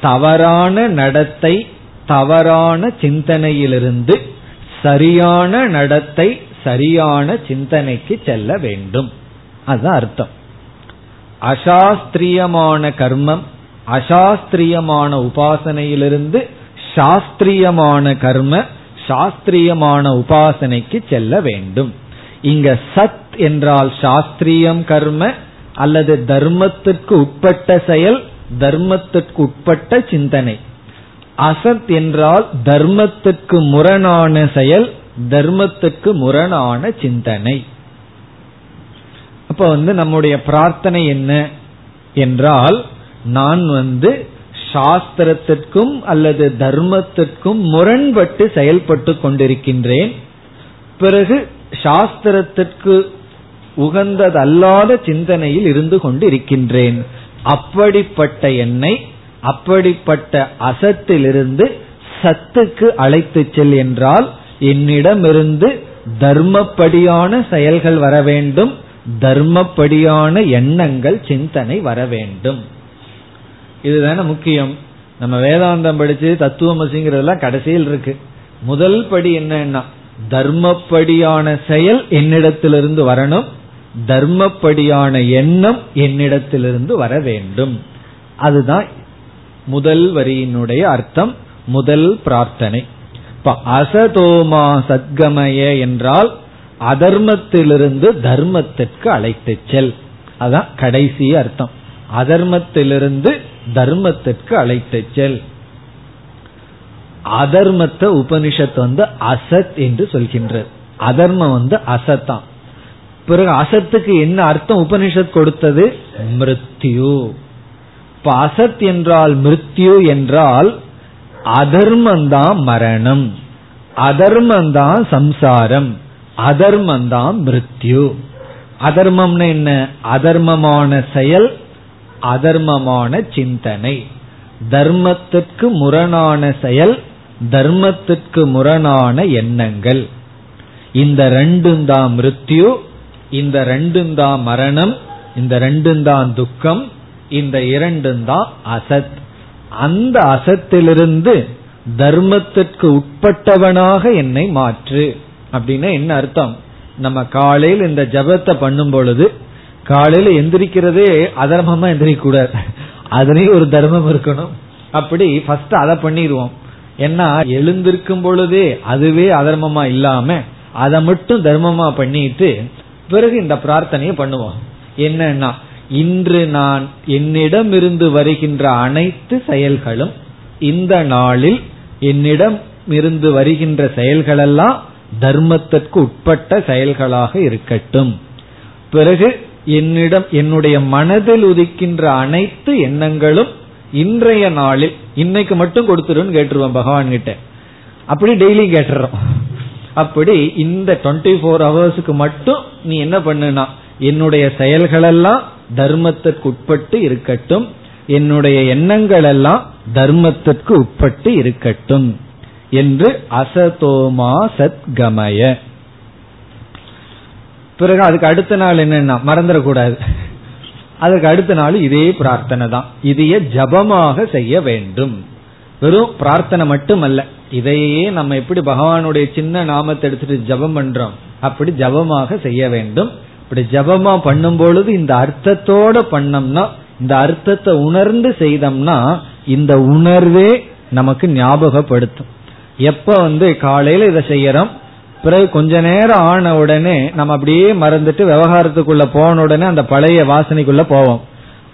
தவறான நடத்தை தவறான சிந்தனையிலிருந்து சரியான நடத்தை சரியான சிந்தனைக்கு செல்ல வேண்டும். அதுதான் அர்த்தம். அசாஸ்திரியமான கர்மம் அசாஸ்திரியமான உபாசனையிலிருந்து சாஸ்திரியமான கர்ம சாஸ்திரியமான உபாசனைக்கு செல்ல வேண்டும். இங்க சத் என்றால் சாஸ்திரியம் கர்ம அல்லது தர்மத்திற்கு உட்பட்ட செயல் தர்மத்திற்கு உட்பட்ட சிந்தனை. அசத் என்றால் தர்மத்திற்கு முரணான செயல் தர்மத்திற்கு முரணான சிந்தனை. அப்ப வந்து நம்முடைய பிரார்த்தனை என்ன என்றால் நான் வந்து சாஸ்திரத்திற்கும் அல்லது தர்மத்திற்கும் முரண்பட்டு செயல்பட்டு கொண்டிருக்கின்றேன். பிறகு சாஸ்திரத்திற்கு உகந்ததல்லாத சிந்தனையில் இருந்து கொண்டு இருக்கின்றேன் அப்படிப்பட்ட என்னை அப்படிப்பட்ட அசத்திலிருந்து சத்துக்கு அழைத்து செல் என்றால் என்னிடமிருந்து தர்மப்படியான செயல்கள் வர வேண்டும் தர்மப்படியான எண்ணங்கள் சிந்தனை வர வேண்டும். இதுதானே முக்கியம். நம்ம வேதாந்தம் படிச்சு தத்துவமசிங்கிறதெல்லாம் கடைசியில் இருக்கு. முதல் படி என்னன்னா தர்மப்படியான செயல் என்னிடத்திலிருந்து வரணும் தர்மப்படியான எண்ணம் என்னிடத்திலிருந்து வர வேண்டும். அதுதான் முதல் வரியினுடைய அர்த்தம் முதல் பிரார்த்தனை. இப்ப அசதோமா சத்கமய என்றால் அதர்மத்திலிருந்து தர்மத்திற்கு அழைத்து செல். அதான் கடைசி அர்த்தம். அதர்மத்திலிருந்து தர்மத்திற்கு அழைத்து செல். அதர்மத்தை உபனிஷத் வந்து அசத் என்று சொல்கின்றது அதர்மம் வந்து அசத்தான். பிறகு அசத்துக்கு என்ன அர்த்தம் உபனிஷத் கொடுத்தது? மிருத்யு. இப்ப அசத் என்றால் மிருத்யு என்றால் அதர்மந்தான் மரணம். அதர்மந்தான் சம்சாரம். அதர்மந்தான் மிருத்யு. அதர்மம்னு என்ன? அதர்மமான செயல் அதர்மமான சிந்தனை. தர்மத்திற்கு முரணான செயல் தர்மத்திற்கு முரணான எண்ணங்கள். இந்த ரெண்டும் தான் மிருத்யு. இந்த ரெண்டும் தான் மரணம் இந்த ரெண்டும் தான் துக்கம் இந்த இரண்டும் தான் அசத். அந்த அசத்திலிருந்து தர்மத்திற்கு உட்பட்டவனாக என்னை மாற்று. அப்படின்னா என்ன அர்த்தம்? நம்ம காலையில் இந்த ஜபத்தை பண்ணும் பொழுது காலையில எந்திரிக்கிறதே அதர்மமா எந்திரிக்க கூடாது அதுலயும் ஒரு தர்மம் இருக்கணும். அப்படி ஃபர்ஸ்ட் அதை பண்ணிடுவோம். ஏன்னா எழுந்திருக்கும் பொழுதே அதுவே அதர்மமா இல்லாம அதை மட்டும் தர்மமா பண்ணிட்டு பிறகு இந்த பிரார்த்தனையை பண்ணுவோம். என்னன்னா இன்று நான் என்னிடம் இருந்து வருகின்ற அனைத்து செயல்களும் இந்த நாளில் என்னிடம் இருந்து வருகின்ற செயல்களெல்லாம் தர்மத்திற்கு உட்பட்ட செயல்களாக இருக்கட்டும். பிறகு என்னிடம் என்னுடைய மனதில் உதிக்கின்ற அனைத்து எண்ணங்களும் இன்றைய நாளில் இன்னைக்கு மட்டும் கொடுத்துருன்னு கேட்டுருவோம் பகவான் கிட்ட அப்படி டெய்லி கேட்டுறோம். அப்படி இந்த டுவெண்ட்டி ஃபோர் ஹவர்ஸுக்கு மட்டும் நீ என்ன பண்ணுனா என்னுடைய செயல்களெல்லாம் தர்மத்திற்கு உட்பட்டு இருக்கட்டும். என்னுடைய எண்ணங்கள் எல்லாம் தர்மத்திற்கு உட்பட்டு இருக்கட்டும். என்று அசதோமா சத்கமய. பிறகு அதுக்கு அடுத்த நாள் என்னன்னா மறந்துடக்கூடாது. அதுக்கு அடுத்த நாள் இதே பிரார்த்தனை தான். இதையே ஜபமாக செய்ய வேண்டும். வெறும் பிரார்த்தனை மட்டுமல்ல. இதையே நம்ம எப்படி பகவானுடைய சின்ன நாமத்தை எடுத்துட்டு ஜபம் பண்றோம்? அப்படி ஜபமாக செய்ய வேண்டும். இப்படி ஜபமா பண்ணும் பொழுது இந்த அர்த்தத்தோட பண்ணோம்னா இந்த அர்த்தத்தை உணர்ந்து செய்தோம்னா இந்த உணர்வே நமக்கு ஞாபகப்படுத்தும். எப்ப வந்து காலையில இதை செய்யறோம்? பிறகு கொஞ்ச நேரம் ஆன உடனே நம்ம அப்படியே மறந்துட்டு விவகாரத்துக்குள்ள போன உடனே அந்த பழைய வாசனைக்குள்ள போவோம்.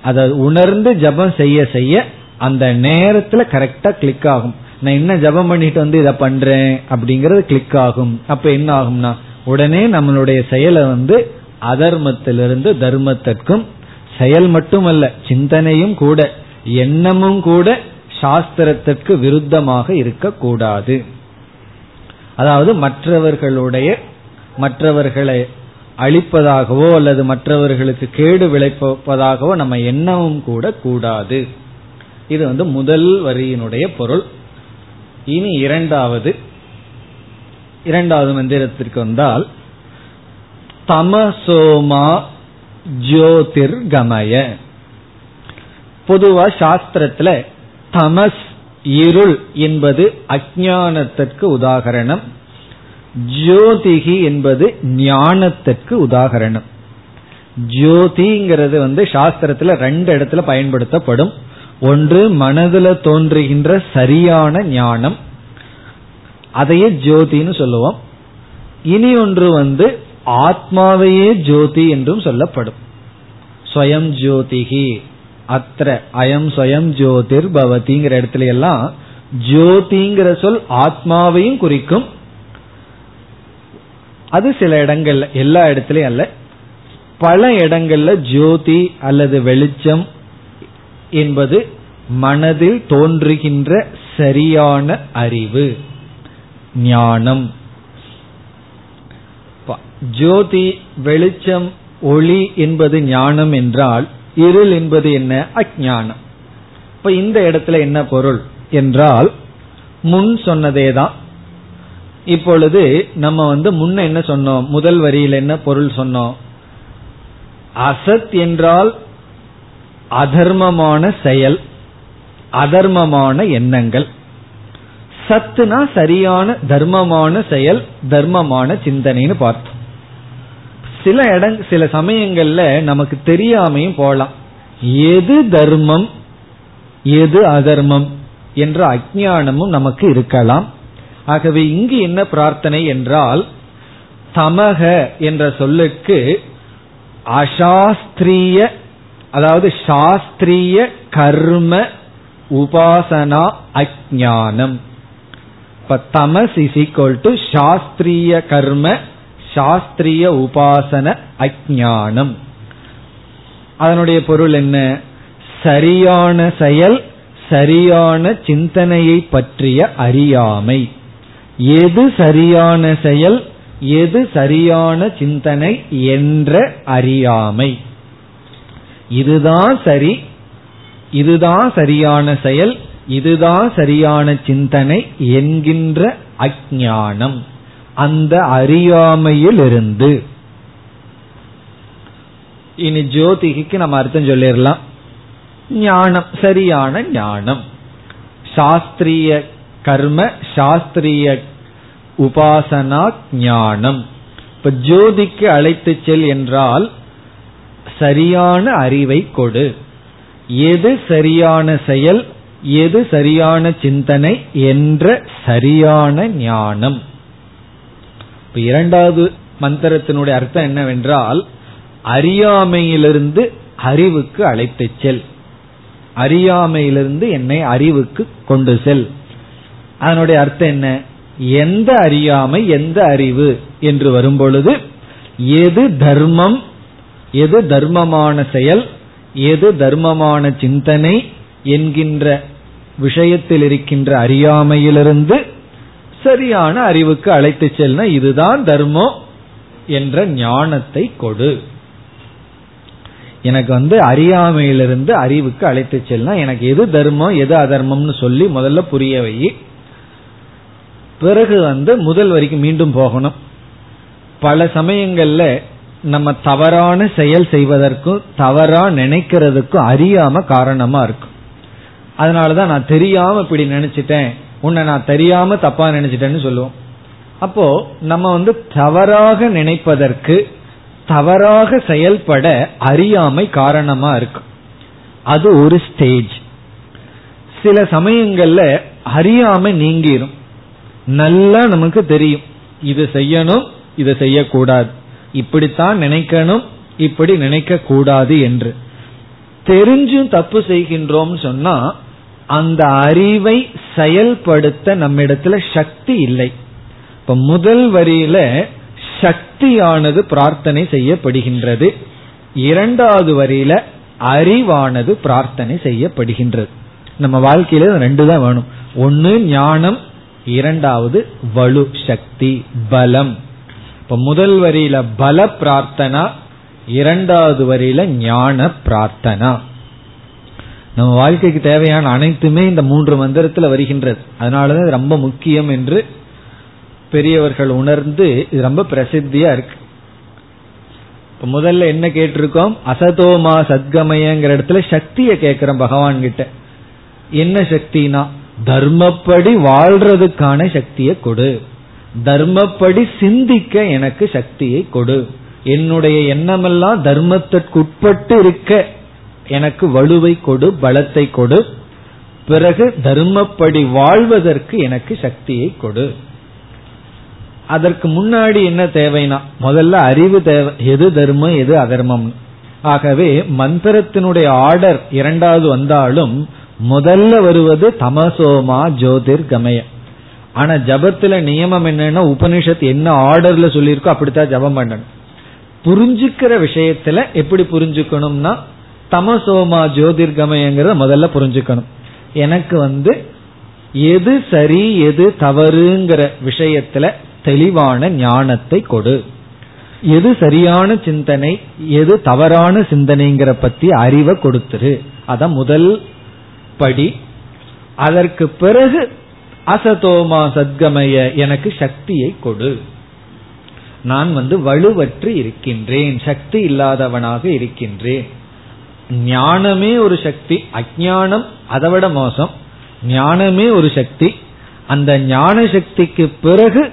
அதை உணர்ந்து ஜபம் செய்ய செய்ய அந்த நேரத்துல கரெக்டா கிளிக் ஆகும். நான் என்ன ஜபம் பண்ணிட்டு வந்து இதை பண்றேன் அப்படிங்கறது கிளிக் ஆகும். அப்ப என்ன ஆகும்னா உடனே நம்மளுடைய செயலை வந்து அதர்மத்திலிருந்து தர்மத்திற்கும் செயல் மட்டுமல்ல சிந்தனையும் கூட எண்ணமும் கூட சாஸ்திரத்திற்கு விருத்தமாக இருக்கக்கூடாது. அதாவது மற்றவர்களுடைய மற்றவர்களை அழிப்பதாகவோ அல்லது மற்றவர்களுக்கு கேடு விளைப்பதாகவோ நம்ம எண்ணமும் கூட கூடாது. இது வந்து முதல் வரியினுடைய பொருள். இனி இரண்டாவது இரண்டாவது மந்திரத்திற்கு வந்தால் தமசோமா ஜோதிர் கமய பொதுவா சாஸ்திரத்துல தமஸ் இருள் என்பது அஜானத்திற்கு உதாகரணம். ஜோதிகி என்பது ஞானத்திற்கு உதாகரணம். ஜோதிங்கிறது வந்து சாஸ்திரத்துல ரெண்டு இடத்துல பயன்படுத்தப்படும். ஒன்று மனதுல தோன்றுகின்ற சரியான ஞானம். அதையே ஜோதின்னு சொல்லுவோம். இனி ஒன்று வந்து ஆத்மாவையே ஜோதி என்றும் சொல்லப்படும். ஸ்வயம் ஜோதிகி அத்த அயம் ஸ்வயம் ஜோதிர் பவதிங்கிற இடத்துல எல்லாம் ஜோதிங்கிற சொல் ஆத்மாவையும் குறிக்கும். அது சில இடங்கள்ல எல்லா இடத்துலயும் அல்ல. பல இடங்கள்ல ஜோதி அல்லது வெளிச்சம் என்பது மனதில் தோன்றுகின்ற சரியான அறிவு. ஞானம். ஜோதி வெளிச்சம் ஒளி என்பது ஞானம் என்றால் இருள் என்பது என்ன? அஜானம் இப்ப இந்த இடத்துல என்ன பொருள் என்றால் முன் சொன்னதே தான் இப்பொழுது நம்ம வந்து முன்ன என்ன சொன்னோம்? முதல் வரியில் என்ன பொருள் சொன்னோம்? அசத் என்றால் அதர்மமான செயல் அதர்மமான எண்ணங்கள். சத்துனா சரியான தர்மமான செயல் தர்மமான சிந்தனைன்னு பார்த்தோம். சில இடம் சில சமயங்கள்ல நமக்கு தெரியாமையும் போலாம். எது தர்மம் எது அதர்மம் என்ற அஜானமும் நமக்கு இருக்கலாம். ஆகவே இங்கு என்ன பிரார்த்தனை என்றால் தமக என்ற சொல்லுக்கு அசாஸ்திரிய அதாவது சாஸ்திரிய கர்ம உபாசனா அஜானம் இப்ப தமஸ் இஸ் ஈக்வல் டு சாஸ்திரிய கர்ம சாஸ்திரிய உபாசன அஜானம் அதனுடைய பொருள் என்ன? சரியான செயல் சரியான சிந்தனையை பற்றிய அறியாமை. எது சரியான செயல் எது சரியான சிந்தனை என்ற அறியாமை. இதுதான் சரி இதுதான் சரியான செயல் இதுதான் சரியான சிந்தனை என்கின்ற அஜானம் அந்த அறியாமையிலிருந்து. இனி ஜோதிகிக்கு நம்ம அர்த்தம் சொல்லிடலாம். ஞானம் சரியான ஞானம். சாஸ்திரிய கர்ம சாஸ்திரிய உபாசனா ஞானம். இப்ப ஜோதிக்கு அழைத்து செல் என்றால் சரியான அறிவை கொடு. எது சரியான செயல் எது சரியான சிந்தனை என்ற சரியான ஞானம். இப்ப இரண்டாவது மந்திரத்தினுடைய அர்த்தம் என்னவென்றால் அறியாமையிலிருந்து அறிவுக்கு அழைத்து செல். அறியாமையிலிருந்து என்னை அறிவுக்கு கொண்டு செல். அதனுடைய அர்த்தம் என்ன? எந்த அறியாமை எந்த அறிவு என்று வரும்பொழுது எது தர்மம் எது தர்மமான செயல் எது தர்மமான சிந்தனை என்கின்ற விஷயத்தில் இருக்கின்ற அறியாமையிலிருந்து சரியான அறிவுக்கு அழைத்து செல்ல இதுதான் தர்மம் என்ற ஞானத்தை கொடு. எனக்கு வந்து அறியாமையிலிருந்து அறிவுக்கு அழைத்து செல்ல எனக்கு எது தர்மம் எது அதர்மம்னு சொல்லி முதல்ல புரிய வை. பிறகு வந்து முதல் வரைக்கும் மீண்டும் போகணும். பல சமயங்கள்ல நம்ம தவறான செயல் செய்வதற்கும் தவறா நினைக்கிறதுக்கும் அறியாம காரணமா இருக்கும். அதனாலதான் நான் தெரியாம இப்படி நினைச்சிட்டேன். உன்னை நான் தெரியாம தப்பா நினைச்சிட்டேன்னு சொல்லுவோம். அப்போ நம்ம வந்து தவறாக நினைப்பதற்கு தவறாக செயல்பட அறியாமை காரணமா இருக்கு அது ஒரு ஸ்டேஜ் சில சமயங்கள்ல அறியாமை நீங்கிரும். நல்லா நமக்கு தெரியும். இது செய்யணும் இதை செய்யக்கூடாது. இப்படித்தான் நினைக்கணும் இப்படி நினைக்க கூடாது என்று. தெரிஞ்சும் தப்பு செய்கின்றோம் சொன்னா அந்த அறிவை செயல்படுத்த நம்மிடத்துல சக்தி இல்லை. இப்ப முதல் வரியில சக்தியானது பிரார்த்தனை செய்யப்படுகின்றது. இரண்டாவது வரியில அறிவானது பிரார்த்தனை செய்யப்படுகின்றது. நம்ம வாழ்க்கையில ரெண்டு தான் வேணும். ஒன்னு ஞானம் இரண்டாவது வலு சக்தி பலம். இப்ப முதல் வரியில பல பிரார்த்தனா இரண்டாவது வரியில ஞான பிரார்த்தனா. நம்ம வாழ்க்கைக்கு தேவையான அனைத்துமே இந்த மூன்று மந்திரத்துல வருகின்றது. அதனாலதான் ரொம்ப முக்கியம் என்று பெரியவர்கள் உணர்ந்து இது ரொம்ப பிரசித்தியா இருக்கு. இப்ப முதல்ல என்ன கேட்டிருக்கோம்? அசதோமா சத்கமயங்கிற இடத்துல சக்தியை கேட்கிறோம் பகவான் கிட்ட என்ன சக்தினா? தர்மப்படி வாழ்றதுக்கான சக்தியை கொடு. தர்மப்படி சிந்திக்க எனக்கு சக்தியை கொடு. என்னுடைய எண்ணமெல்லாம் தர்மத்திற்குட்பட்டு இருக்க எனக்கு வலுவை கொடு பலத்தை கொடு. பிறகு தர்மப்படி வாழ்வதற்கு எனக்கு சக்தியை கொடு. அதற்கு முன்னாடி என்ன தேவைனா முதல்ல அறிவு தேவை எது தர்மம் எது அதர்மம். ஆகவே மந்திரத்தினுடைய ஆர்டர் இரண்டாவது வந்தாலும் முதல்ல வருவது தமசோமா ஜோதிர் கமய ஆனா ஜபத்துல நியமம் என்னன்னா உபனிஷத் என்ன ஆர்டர்ல சொல்லியிருக்கோ அப்படித்தான் ஜபம் பண்ணணும். புரிஞ்சுக்கிற விஷயத்துல எப்படி புரிஞ்சுக்கணும்னா தமசோமா ஜோதிர்கமயங்கிறத முதல்ல புரிஞ்சுக்கணும். எனக்கு வந்து எது சரி எது தவறுங்கிற விஷயத்துல தெளிவான ஞானத்தை கொடு. எது சரியான சிந்தனை எது தவறான சிந்தனைங்கிற பத்தி அறிவை கொடுத்துரு. அதான் முதல் படி. அதற்கு பிறகு அசதோமா சத்கமய எனக்கு சக்தியை கொடு. நான் வந்து வலுவற்று இருக்கின்றேன் சக்தி இல்லாதவனாக இருக்கின்றேன். ஞானமே ஒரு சக்தி அஜானம் அதை விட மோசம். ஞானமே ஒரு சக்தி அந்த ஞான சக்திக்கு பிறகு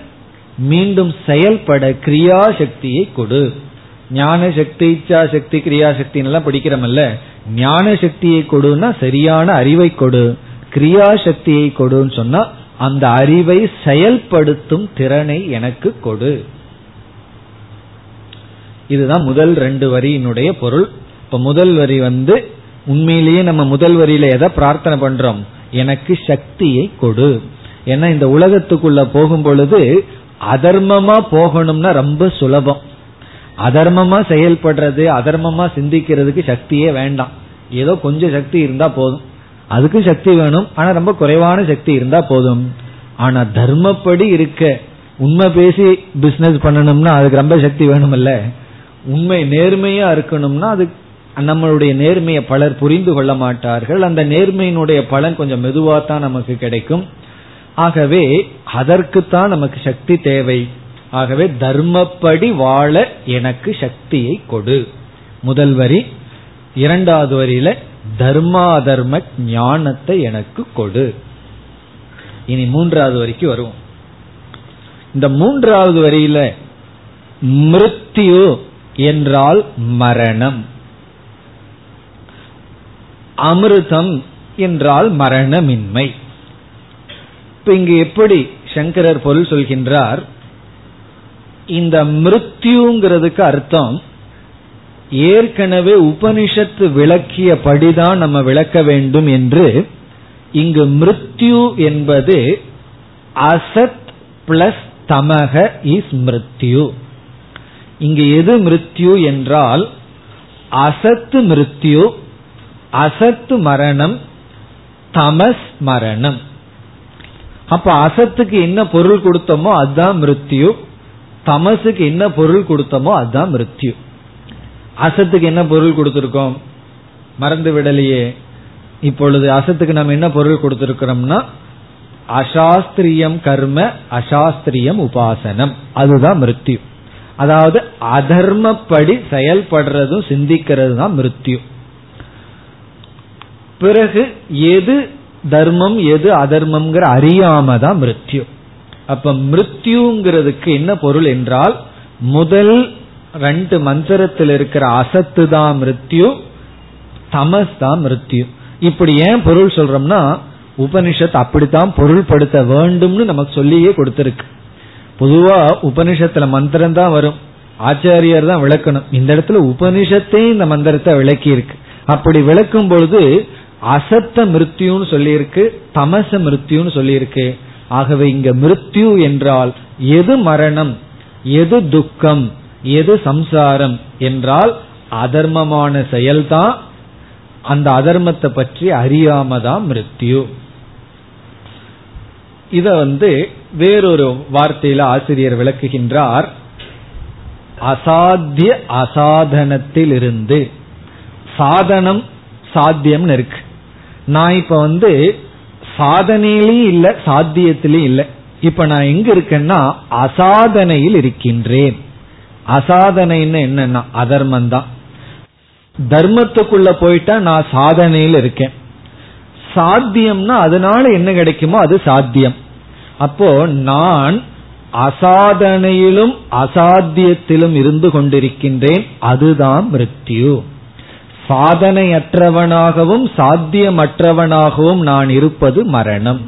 மீண்டும் செயல்பட கிரியா சக்தியை கொடு. ஞான சக்தி இச்சா சக்தி கிரியா சக்தி எல்லாம் ஞான சக்தியை கொடுன்னா சரியான அறிவை கொடு. கிரியா சக்தியை கொடுன்னு சொன்னா அந்த அறிவை செயல்படுத்தும் திறனை எனக்கு கொடு. இதுதான் முதல் ரெண்டு வரியினுடைய பொருள். இப்ப முதல் வரி வந்து உண்மையிலேயே நம்ம முதல் வரியில எதை பிரார்த்தனை பண்றோம்? எனக்கு சக்தியை கொடு. ஏன்னா இந்த உலகத்துக்குள்ள போகும் பொழுது அதர்மமா போகணும்னா ரொம்ப சுலபம். அதர்மமா செயல்படுறது அதர்மமா சிந்திக்கிறதுக்கு சக்தியே வேண்டாம். ஏதோ கொஞ்சம் சக்தி இருந்தா போதும். அதுக்கு சக்தி வேணும். ஆனா ரொம்ப குறைவான சக்தி இருந்தா போதும். ஆனா தர்மப்படி இருக்க உண்மை பேசி பிசினஸ் பண்ணணும்னா அதுக்கு ரொம்ப சக்தி வேணும்ல. உண்மை நேர்மையா இருக்கணும்னா அது நம்மளுடைய நேர்மையை பலர் புரிந்து கொள்ள மாட்டார்கள். அந்த நேர்மையினுடைய பலன் கொஞ்சம் மெதுவா தான் நமக்கு கிடைக்கும். ஆகவே அதற்குத்தான் நமக்கு சக்தி தேவை. ஆகவே தர்மப்படி வாழ எனக்கு சக்தியை கொடு. முதல் வரி இரண்டாவது வரியில தர்மாதர்ம ஞானத்தை எனக்கு கொடு. இனி மூன்றாவது வரைக்கும் வருவோம். இந்த மூன்றாவது வரியில மிருத்யு என்றால் மரணம். அமிர்தம் என்றால் மரணமின்மை. இப்ப இங்கு எப்படி சங்கரர் பொருள் சொல்கின்றார்? இந்த மிருத்யுங்கிறதுக்கு அர்த்தம் ஏற்கனவே உபனிஷத்து விளக்கிய படிதான் நம்ம விளக்க வேண்டும் என்று இங்கு மிருத்யு என்பது அசத் பிளஸ் தமக இஸ் மிருத்யு. இங்கு எது மிருத்யு என்றால் அசத்து மிருத்யு அசத்து மரணம் தமஸ் மரணம். அப்ப அசத்துக்கு என்ன பொருள் கொடுத்தோமோ அதுதான் மிருத்யு தமசுக்கு என்ன பொருள் கொடுத்தோமோ அதுதான் மிருத்யு. அசத்துக்கு என்ன பொருள் கொடுத்திருக்கோம்? மறந்து விடலையே. இப்பொழுது அசத்துக்கு நம்ம என்ன பொருள் கொடுத்திருக்கிறோம்னா அசாஸ்திரியம் கர்ம அசாஸ்திரியம் உபாசனம். அதுதான் மிருத்யு. அதாவது அதர்மப்படி செயல்படுறதும் சிந்திக்கிறது தான் மிருத்யு. பிறகு எது தர்மம் எது அதர்மம்ங்கிற அறியாம தான் மிருத்யு. அப்ப மிருத்யுங்கிறதுக்கு என்ன பொருள் என்றால் முதல் ரெண்டு மந்திரத்தில் இருக்கிற அசத்து தான் மிருத்யு தமஸ் தான் மிருத்யு. இப்படி ஏன் பொருள் சொல்றோம்னா உபனிஷத் அப்படித்தான் பொருள்படுத்த வேண்டும்னு நமக்கு சொல்லியே கொடுத்திருக்கு. பொதுவா உபனிஷத்துல மந்திரம் தான் வரும். ஆச்சாரியர் தான் விளக்கணும். இந்த இடத்துல உபனிஷத்தே இந்த மந்திரத்தை விளக்கி இருக்கு அப்படி விளக்கும் பொழுது அசத்த மிருத்யுன்னு சொல்லியிருக்கு தமச மிருத்யுன்னு சொல்லியிருக்கு. ஆகவே இங்க மிருத்யு என்றால் எது மரணம் எது துக்கம் எது சம்சாரம் என்றால் அதர்மமான செயல்தான். அந்த அதர்மத்தை பற்றி அறியாம தான் மிருத்யு. இத வந்து வேறொரு வார்த்தையில ஆசிரியர் விளக்குகின்றார். அசாத்திய அசாதனத்தில் இருந்து சாதனம் சாத்தியம்னு இருக்கு. நான் இப்ப வந்து சாதனையிலையும் இல்லை சாத்தியத்திலையும் இல்லை. இப்ப நான் எங்க இருக்கேன்னா அசாதனையில் இருக்கின்றேன். அசாதனைன்னு என்னன்னா அதர்மம் தான் தர்மத்துக்குள்ள போயிட்டா நான் சாதனையில் இருக்கேன். சாத்தியம்னா அதனால என்ன கிடைக்குமோ அது சாத்தியம். அப்போ நான் அசாதனையிலும் அசாத்தியத்திலும் இருந்து கொண்டிருக்கின்றேன். அதுதான் மிருத்யு. சாதனையற்றவனாகவும் சாத்தியமற்றவனாகவும் நான் இருப்பது மரணம்.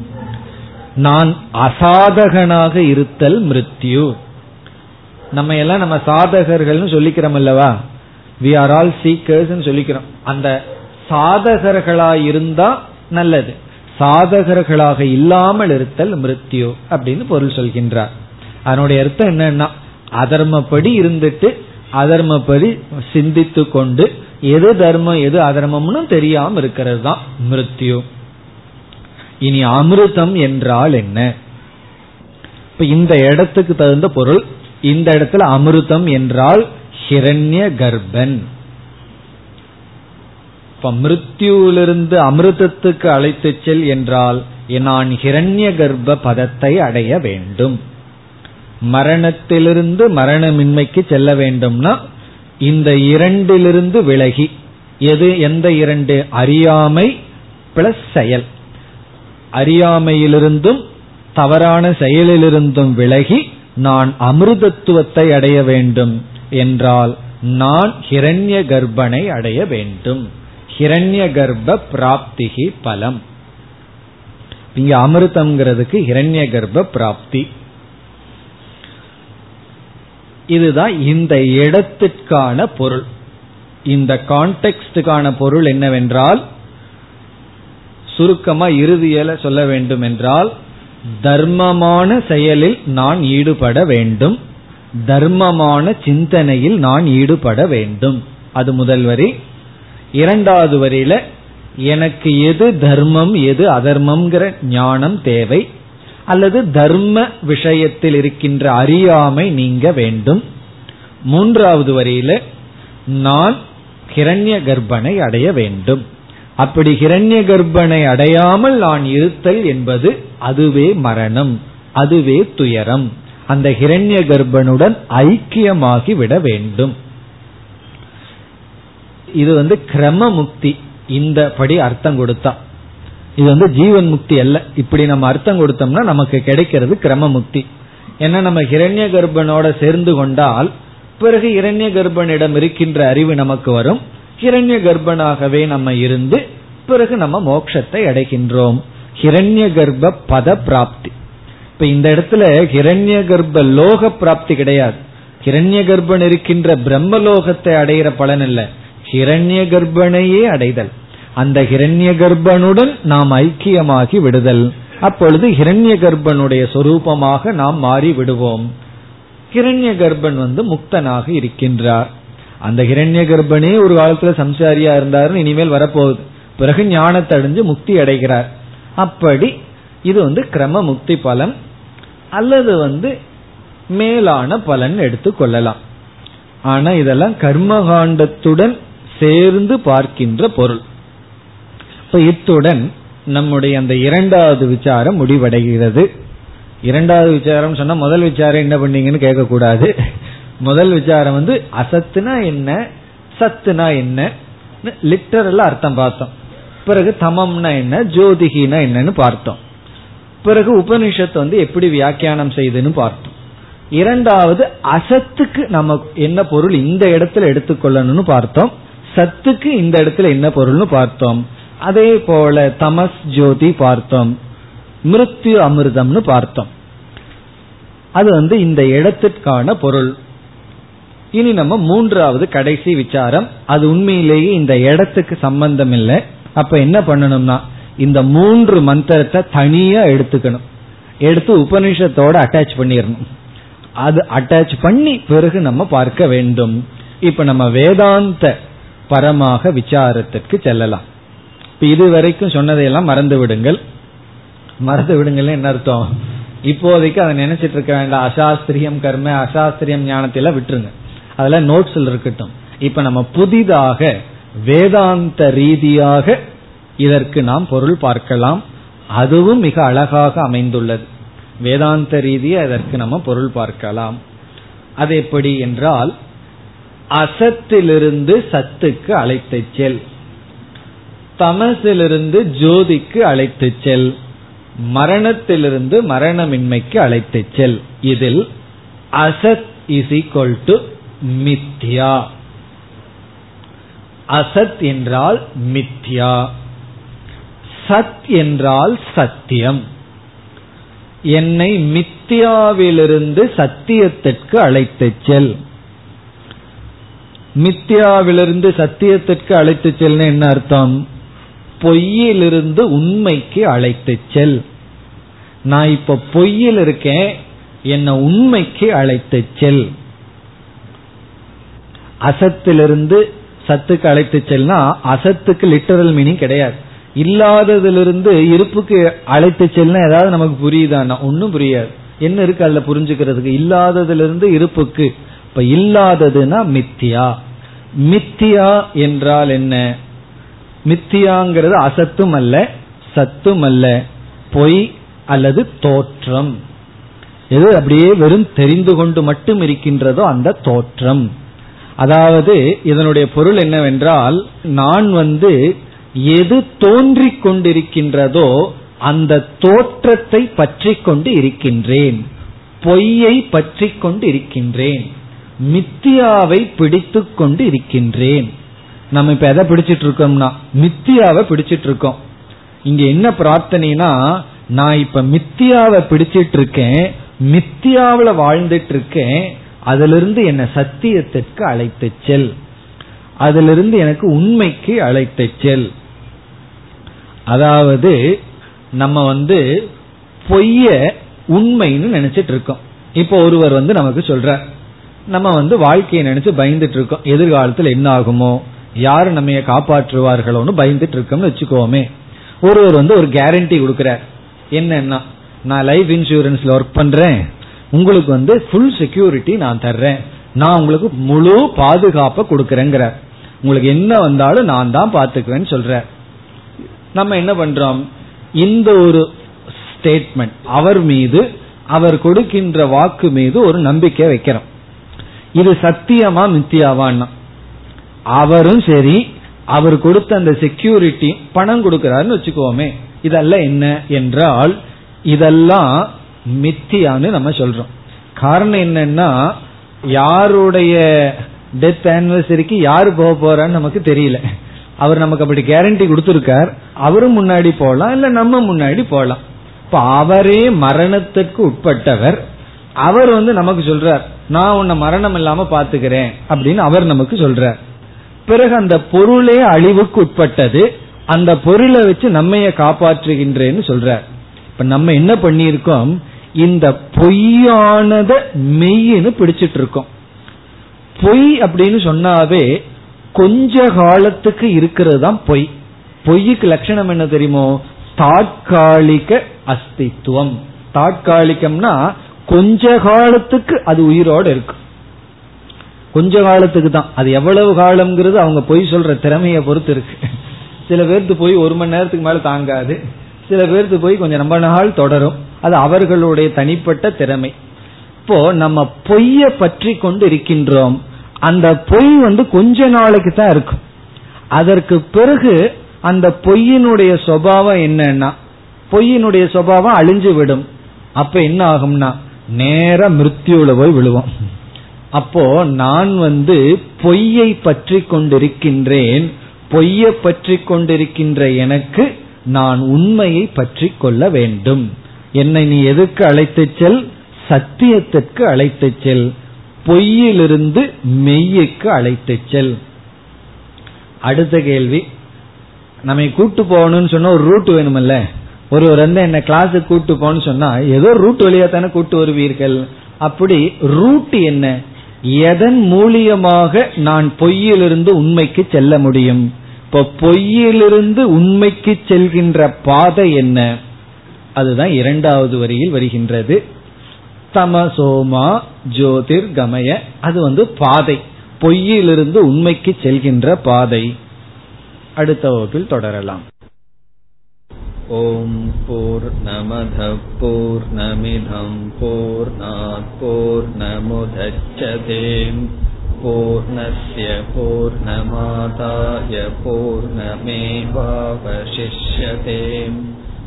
நான் அசாதகனாக இருத்தல் மிருத்யு. நம்ம எல்லாம் நம்ம சாதகர்கள்னு சொல்லிக்கிறோம் அல்லவா வி ஆர் ஆல் சீக்கர்ஸ் சொல்லிக்கிறோம். அந்த சாதகர்களா இருந்தா நல்லது. சாதகர்களாக இல்லாமல் இருத்தல் மிருத்யு அப்படின்னு பொருள் சொல்கின்றார். அதனுடைய அர்த்தம் என்னன்னா அதர்மப்படி இருந்துட்டு அதர்மப்படி சிந்தித்து கொண்டு எது தர்மம் எது அதர்மம்னு தெரியாம இருக்கிறது தான் மிருத்யு. இனி அமிர்தம் என்றால் என்ன? இப்ப இந்த இடத்துக்கு தகுந்த பொருள் இந்த இடத்துல அமிர்தம் என்றால் ஹிரண்ய கர்ப்பன். இப்ப மிருத்யூலிருந்து அமிர்தத்துக்கு அழைத்து செல் என்றால் நான் ஹிரண்ய கர்ப்ப பதத்தை அடைய வேண்டும். மரணத்திலிருந்து மரணமின்மைக்கு செல்ல வேண்டும்னா இந்த இரண்டிலிருந்து விலகி எது எந்த இரண்டு? அறியாமை பிளஸ் செயல். அறியாமையிலிருந்தும் தவறான செயலிலிருந்தும் விலகி நான் அமிர்தத்துவத்தை அடைய வேண்டும் என்றால் நான் ஹிரண்ய கர்ப்பனை அடைய வேண்டும். ஹிரண்ய கர்ப்ப பிராப்திகி பலம். இங்க அமிர்தம்ங்கிறதுக்கு ஹிரண்ய கர்ப்ப பிராப்தி. இதுதான் இந்த இடத்திற்கான பொருள். இந்த கான்டெக்டுக்கான பொருள் என்னவென்றால் சுருக்கமா இறுதியில சொல்ல வேண்டும் என்றால் தர்மமான செயலில் நான் ஈடுபட வேண்டும். தர்மமான சிந்தனையில் நான் ஈடுபட வேண்டும். அது முதல் வரி. இரண்டாவது வரியில எனக்கு எது தர்மம் எது அதர்மம்ங்கிற ஞானம் தேவை. அல்லது தர்ம விஷயத்தில் இருக்கின்ற அறியாமை நீங்க வேண்டும். மூன்றாவது வரியில நான் கிரண்ய கர்ப்பனை அடைய வேண்டும். அப்படி ஹிரண்ய கர்ப்பனை அடையாமல் நான் இருத்தல் என்பது அதுவே மரணம் அதுவே துயரம். அந்த ஹிரண்ய கர்ப்பனுடன் ஐக்கியமாகி விட வேண்டும். இது வந்து கிரம முக்தி இந்த படி அர்த்தம் கொடுத்தா. இது வந்து ஜீவன் முக்தி அல்ல. இப்படி நம்ம அர்த்தம் கொடுத்தோம்னா நமக்கு கிடைக்கிறது கிரம முக்தி ஏன்னா நம்ம ஹிரண்ய கர்ப்பனோட சேர்ந்து கொண்டால் பிறகு இரண்ய கர்ப்பனிடம் இருக்கின்ற அறிவு நமக்கு வரும். ஹிரண்ய கர்ப்பனாகவே நம்ம இருந்து பிறகு நம்ம மோட்சத்தை அடைகின்றோம். ஹிரண்ய கர்ப்ப பத பிராப்தி. இப்ப இந்த இடத்துல ஹிரண்ய கர்ப்ப லோக பிராப்தி கிடையாது. ஹிரண்ய கர்ப்பன் இருக்கின்ற பிரம்மலோகத்தை அடைகிற பலன் இல்ல. ஹிரண்ய கர்ப்பனையே அடைதல். அந்த ஹிரண்ய கர்ப்பனுடன் நாம் ஐக்கியமாகி விடுதல். அப்பொழுது ஹிரண்ய கர்ப்பனுடைய சொரூபமாக நாம் மாறி விடுவோம். ஹிரண்ய கர்ப்பன் வந்து முக்தனாக இருக்கின்றார். அந்த ஹிரண்ய கர்ப்பனே ஒரு காலத்துல சம்சாரியா இருந்தாருன்னு இனிமேல் வரப்போகுது. பிறகு ஞானத்தை அடைஞ்சு முக்தி அடைகிறார். அப்படி இது வந்து கிரம முக்தி பலன் அல்லது வந்து மேலான பலன் எடுத்துக்கொள்ளலாம் ஆனா இதெல்லாம் கர்மகாண்டத்துடன் சேர்ந்து பார்க்கின்ற பொருள். இப்ப இத்துடன் நம்முடைய அந்த இரண்டாவது விசாரம் முடிவடைகிறது. இரண்டாவது விசாரம் சொன்னா முதல் விசாரம் என்ன பண்ணீங்கன்னு கேட்கக்கூடாது. முதல் விசாரம் வந்து அசத்துனா என்ன சத்துனா என்ன லிட்டரல் அர்த்தம் பார்த்தோம். பிறகு தமம்னா என்ன ஜோதிகினா என்னன்னு பார்த்தோம். பிறகு உபனிஷத்து வந்து எப்படி வியாக்கியானம் செய்துன்னு பார்த்தோம். இரண்டாவது அசத்துக்கு நம்ம என்ன பொருள் இந்த இடத்துல எடுத்துக்கொள்ளணும்னு பார்த்தோம். சத்துக்கு இந்த இடத்துல என்ன பொருள்னு பார்த்தோம். அதே போல தமஸ் ஜோதி பார்த்தோம். மிருத்யு அமிர்தம்னு பார்த்தோம். அது வந்து இந்த இடத்திற்கான பொருள். இனி நம்ம மூன்றாவது கடைசி விசாரம். அது உண்மையிலேயே இந்த இடத்துக்கு சம்பந்தம் இல்லை அப்ப என்ன பண்ணணும்னா இந்த மூன்று மந்திரத்தை தனியா எடுத்துக்கணும். எடுத்து உபனிஷத்தோட அட்டாச் பண்ணிடணும் அது அட்டாச் பண்ணி பிறகு நம்ம பார்க்க வேண்டும். இப்ப நம்ம வேதாந்த பரமாக விசாரத்திற்கு செல்லலாம். இப்ப இது வரைக்கும் சொன்னதையெல்லாம் மறந்து விடுங்கள். மறந்து விடுங்கள் என்ன அர்த்தம்? இப்போதைக்கு அதை நினைச்சிட்டு இருக்க வேண்டாம். அசாஸ்திரியம் கர்ம அசாஸ்திரியம் ஞானத்தில விட்டுருங்க. அதெல்லாம் நோட்ஸ்ல இருக்கட்டும். இப்ப நம்ம புதிதாக வேதாந்த ரீதியாக இதற்கு நாம் பொருள் பார்க்கலாம். அதுவும் மிக அழகாக அமைந்துள்ளது. வேதாந்த ரீதியை இதற்கு நம்ம பொருள் பார்க்கலாம். அது எப்படி என்றால் அசத்திலிருந்து சத்துக்கு அழைத்து செல். தமசிலிருந்து ஜோதிக்கு அழைத்து செல். மரணத்திலிருந்து மரணமின்மைக்கு அழைத்து செல். இதில் அசத் இஸ் ஈக்வல் டு மித்யா. அசத் என்றால் மித்யா. சத் என்றால் சத்தியம். என்னை மித்யாவிலிருந்து சத்தியத்திற்கு அழைத்து செல். மித்யாவிலிருந்து சத்தியத்திற்கு அழைத்து செல்னு என்ன அர்த்தம்? பொய்யிலிருந்து உண்மைக்கு அழைத்து செல். நான் இப்ப பொய்யில் இருக்கேன் என்ன உண்மைக்கு அழைத்து செல். அசத்திலிருந்து சத்துக்கு அழைத்து செல்னா அசத்துக்கு லிட்டரல் மீனிங் கிடையாது. இல்லாததிலிருந்து இருப்புக்கு அழைத்து செல்னா ஏதாவது நமக்கு புரியுதான்னா ஒன்னும் புரியாது. என்ன இருக்கு அதுல புரிஞ்சுக்கிறதுக்கு? இல்லாததிலிருந்து இருப்புக்கு. இப்ப இல்லாததுன்னா மித்தியா. மித்தியா என்றால் என்ன? மித்தியாங்கிறது அசத்தும் அல்ல சத்தும் அல்ல. பொய் அல்லது தோற்றம். எது அப்படியே வெறும் தெரிந்து கொண்டு மட்டும் இருக்கின்றதோ அந்த தோற்றம். அதாவது இதனுடைய பொருள் என்னவென்றால் நான் வந்து எது தோன்றிக் கொண்டிருக்கின்றதோ அந்த தோற்றத்தை பற்றி கொண்டு இருக்கின்றேன். பொய்யை பற்றி கொண்டு இருக்கின்றேன். மித்தியாவை பிடித்து கொண்டு இருக்கின்றேன். நம்ம இப்ப எதை பிடிச்சிட்டு இருக்கோம்னா மித்தியாவை பிடிச்சிட்டு இருக்கோம். இங்க என்ன பிரார்த்தனைனா நான் இப்ப மித்தியாவை பிடிச்சிட்டு இருக்கேன் மித்தியாவில வாழ்ந்துட்டு இருக்கேன் அதிலிருந்து என்னை சத்தியத்திற்கு அழைத்து செல். அதிலிருந்து எனக்கு உண்மைக்கு அழைத்து செல். அதாவது நம்ம வந்து பொய்ய உண்மைன்னு நினைச்சிட்டு இருக்கோம் இப்போ ஒருவர் வந்து நமக்கு சொல்ற நம்ம வந்து வாழ்க்கையை நினைச்சு பயந்துட்டு இருக்கோம் எதிர்காலத்தில் என்ன ஆகுமோ யாரு நம்ம காப்பாற்றுவார்களோன்னு பயந்துட்டு இருக்கோம்னு வச்சுக்கோமே. ஒருவர் வந்து ஒரு கேரண்டி கொடுக்கிறார். என்னன்னா நான் லைஃப் இன்சூரன்ஸ்ல ஒர்க் பண்றேன். உங்களுக்கு வந்து ஃபுல் செக்யூரிட்டி நான் தர்றேன். நான் உங்களுக்கு முழு பாதுகாப்பை கொடுக்கறேங்கிற உங்களுக்கு என்ன வந்தாலும் நான் தான் பாத்துக்குவேன்னு சொல்ற நம்ம என்ன பண்றோம்? இந்த ஒரு ஸ்டேட்மெண்ட் அவர் மீது அவர் கொடுக்கின்ற வாக்கு மீது ஒரு நம்பிக்கை வைக்கிறோம். இது சத்தியமா மித்தியாவான்னா? அவரும் சரி அவர் கொடுத்த அந்த செக்யூரிட்டி பணம் கொடுக்கிறாருன்னு வச்சுக்கோமே. இதெல்லாம் என்ன? என்றால் இதெல்லாம் மித்தியான்னு நம்ம சொல்றோம். காரணம் என்னன்னா யாருடைய டெத் ஆனிவர்சரிக்கு யாரு போக போறான்னு நமக்கு தெரியல. அவர் நமக்கு அப்படி கேரண்டி கொடுத்துருக்கார். அவரும் முன்னாடி போகலாம் இல்ல நம்ம முன்னாடி போகலாம் இப்ப அவரே மரணத்துக்கு உட்பட்டவர். அவர் வந்து நமக்கு சொல்றார் நான் உன்னை மரணம் இல்லாம பாத்துக்கிறேன் அப்படின்னு அவர் நமக்கு சொல்றார். பிறகு அந்த பொருளே அழிவுக்கு உட்பட்டது. அந்த பொருளை வச்சு நம்மைய காப்பாற்றுகின்றேன்னு சொல்றார். இப்ப நம்ம என்ன பண்ணியிருக்கோம்? இந்த பொய்யானத மெய்ன்னு பிடிச்சிட்டு இருக்கோம் பொய் அப்படின்னு சொன்னாவே கொஞ்ச காலத்துக்கு இருக்கிறது தான் பொய். பொய்க்கு லட்சணம் என்ன தெரியுமோ? தாற்காலிக அஸ்தித்துவம். தாட்காலிகம்னா கொஞ்ச காலத்துக்கு அது உயிரோடு இருக்கு. கொஞ்ச காலத்துக்கு தான். அது எவ்வளவு காலம்ங்கிறது அவங்க பொய் சொல்ற திறமையை பொறுத்து இருக்கு. சில பேர்த்து போய் ஒரு மணி நேரத்துக்கு மேல தாங்காது. சில பேர்த்து போய் கொஞ்சம் ரொம்ப நாள் தொடரும். அது அவர்களுடைய தனிப்பட்ட திறமை. இப்போ நம்ம பொய்ய பற்றி கொண்டு இருக்கின்றோம். அந்த பொய் வந்து கொஞ்ச நாளைக்கு தான் இருக்கும். அதற்கு பிறகு அந்த பொய்யினுடைய சுவாவம் என்னன்னா பொய்யினுடைய சுவாவம் அழிஞ்சு விடும். அப்ப என்ன ஆகும்னா நேர மிருத்யுல போய் விழுவோம். அப்போ நான் வந்து பொய்யை பற்றி கொண்டிருக்கின்றேன். பொய்யை பற்றி கொண்டிருக்கின்ற எனக்கு நான் உண்மையை பற்றி கொள்ள வேண்டும். என்னை நீ எதுக்கு அழைத்து செல்? சத்தியத்திற்கு அழைத்து செல். பொய்யிலிருந்து மெய்யுக்கு அழைத்து செல். அடுத்த கேள்வி. நம்ம கூட்டு போகணும்னு சொன்னா ஒரு ரூட் வேணுமல்ல ஒருவர் வந்து என்ன கிளாஸுக்கு கூட்டு போன்னு சொன்னா ஏதோ ரூட் வழியா தானே கூட்டு வருவீர்கள். அப்படி ரூட் என்ன? எதன் மூலியமாக நான் பொய்யிலிருந்து உண்மைக்கு செல்ல முடியும்? இப்போ பொய்யிலிருந்து உண்மைக்கு செல்கின்ற பாதை என்ன? அதுதான் இரண்டாவது வரியில் வருகின்றது. தமசோமா ஜோதிர் கமய. அது வந்து பாதை. பொய்யிலிருந்து உண்மைக்கு செல்கின்ற பாதை. அடுத்த வகுப்பில் தொடரலாம். ஓம் போர் நமத போர் நமிதம் போர் போர் நமுதச்சதேம் பூர்ணய பூர்ணமாதாய பூர்ணமேவாவசிஷ்யதேம்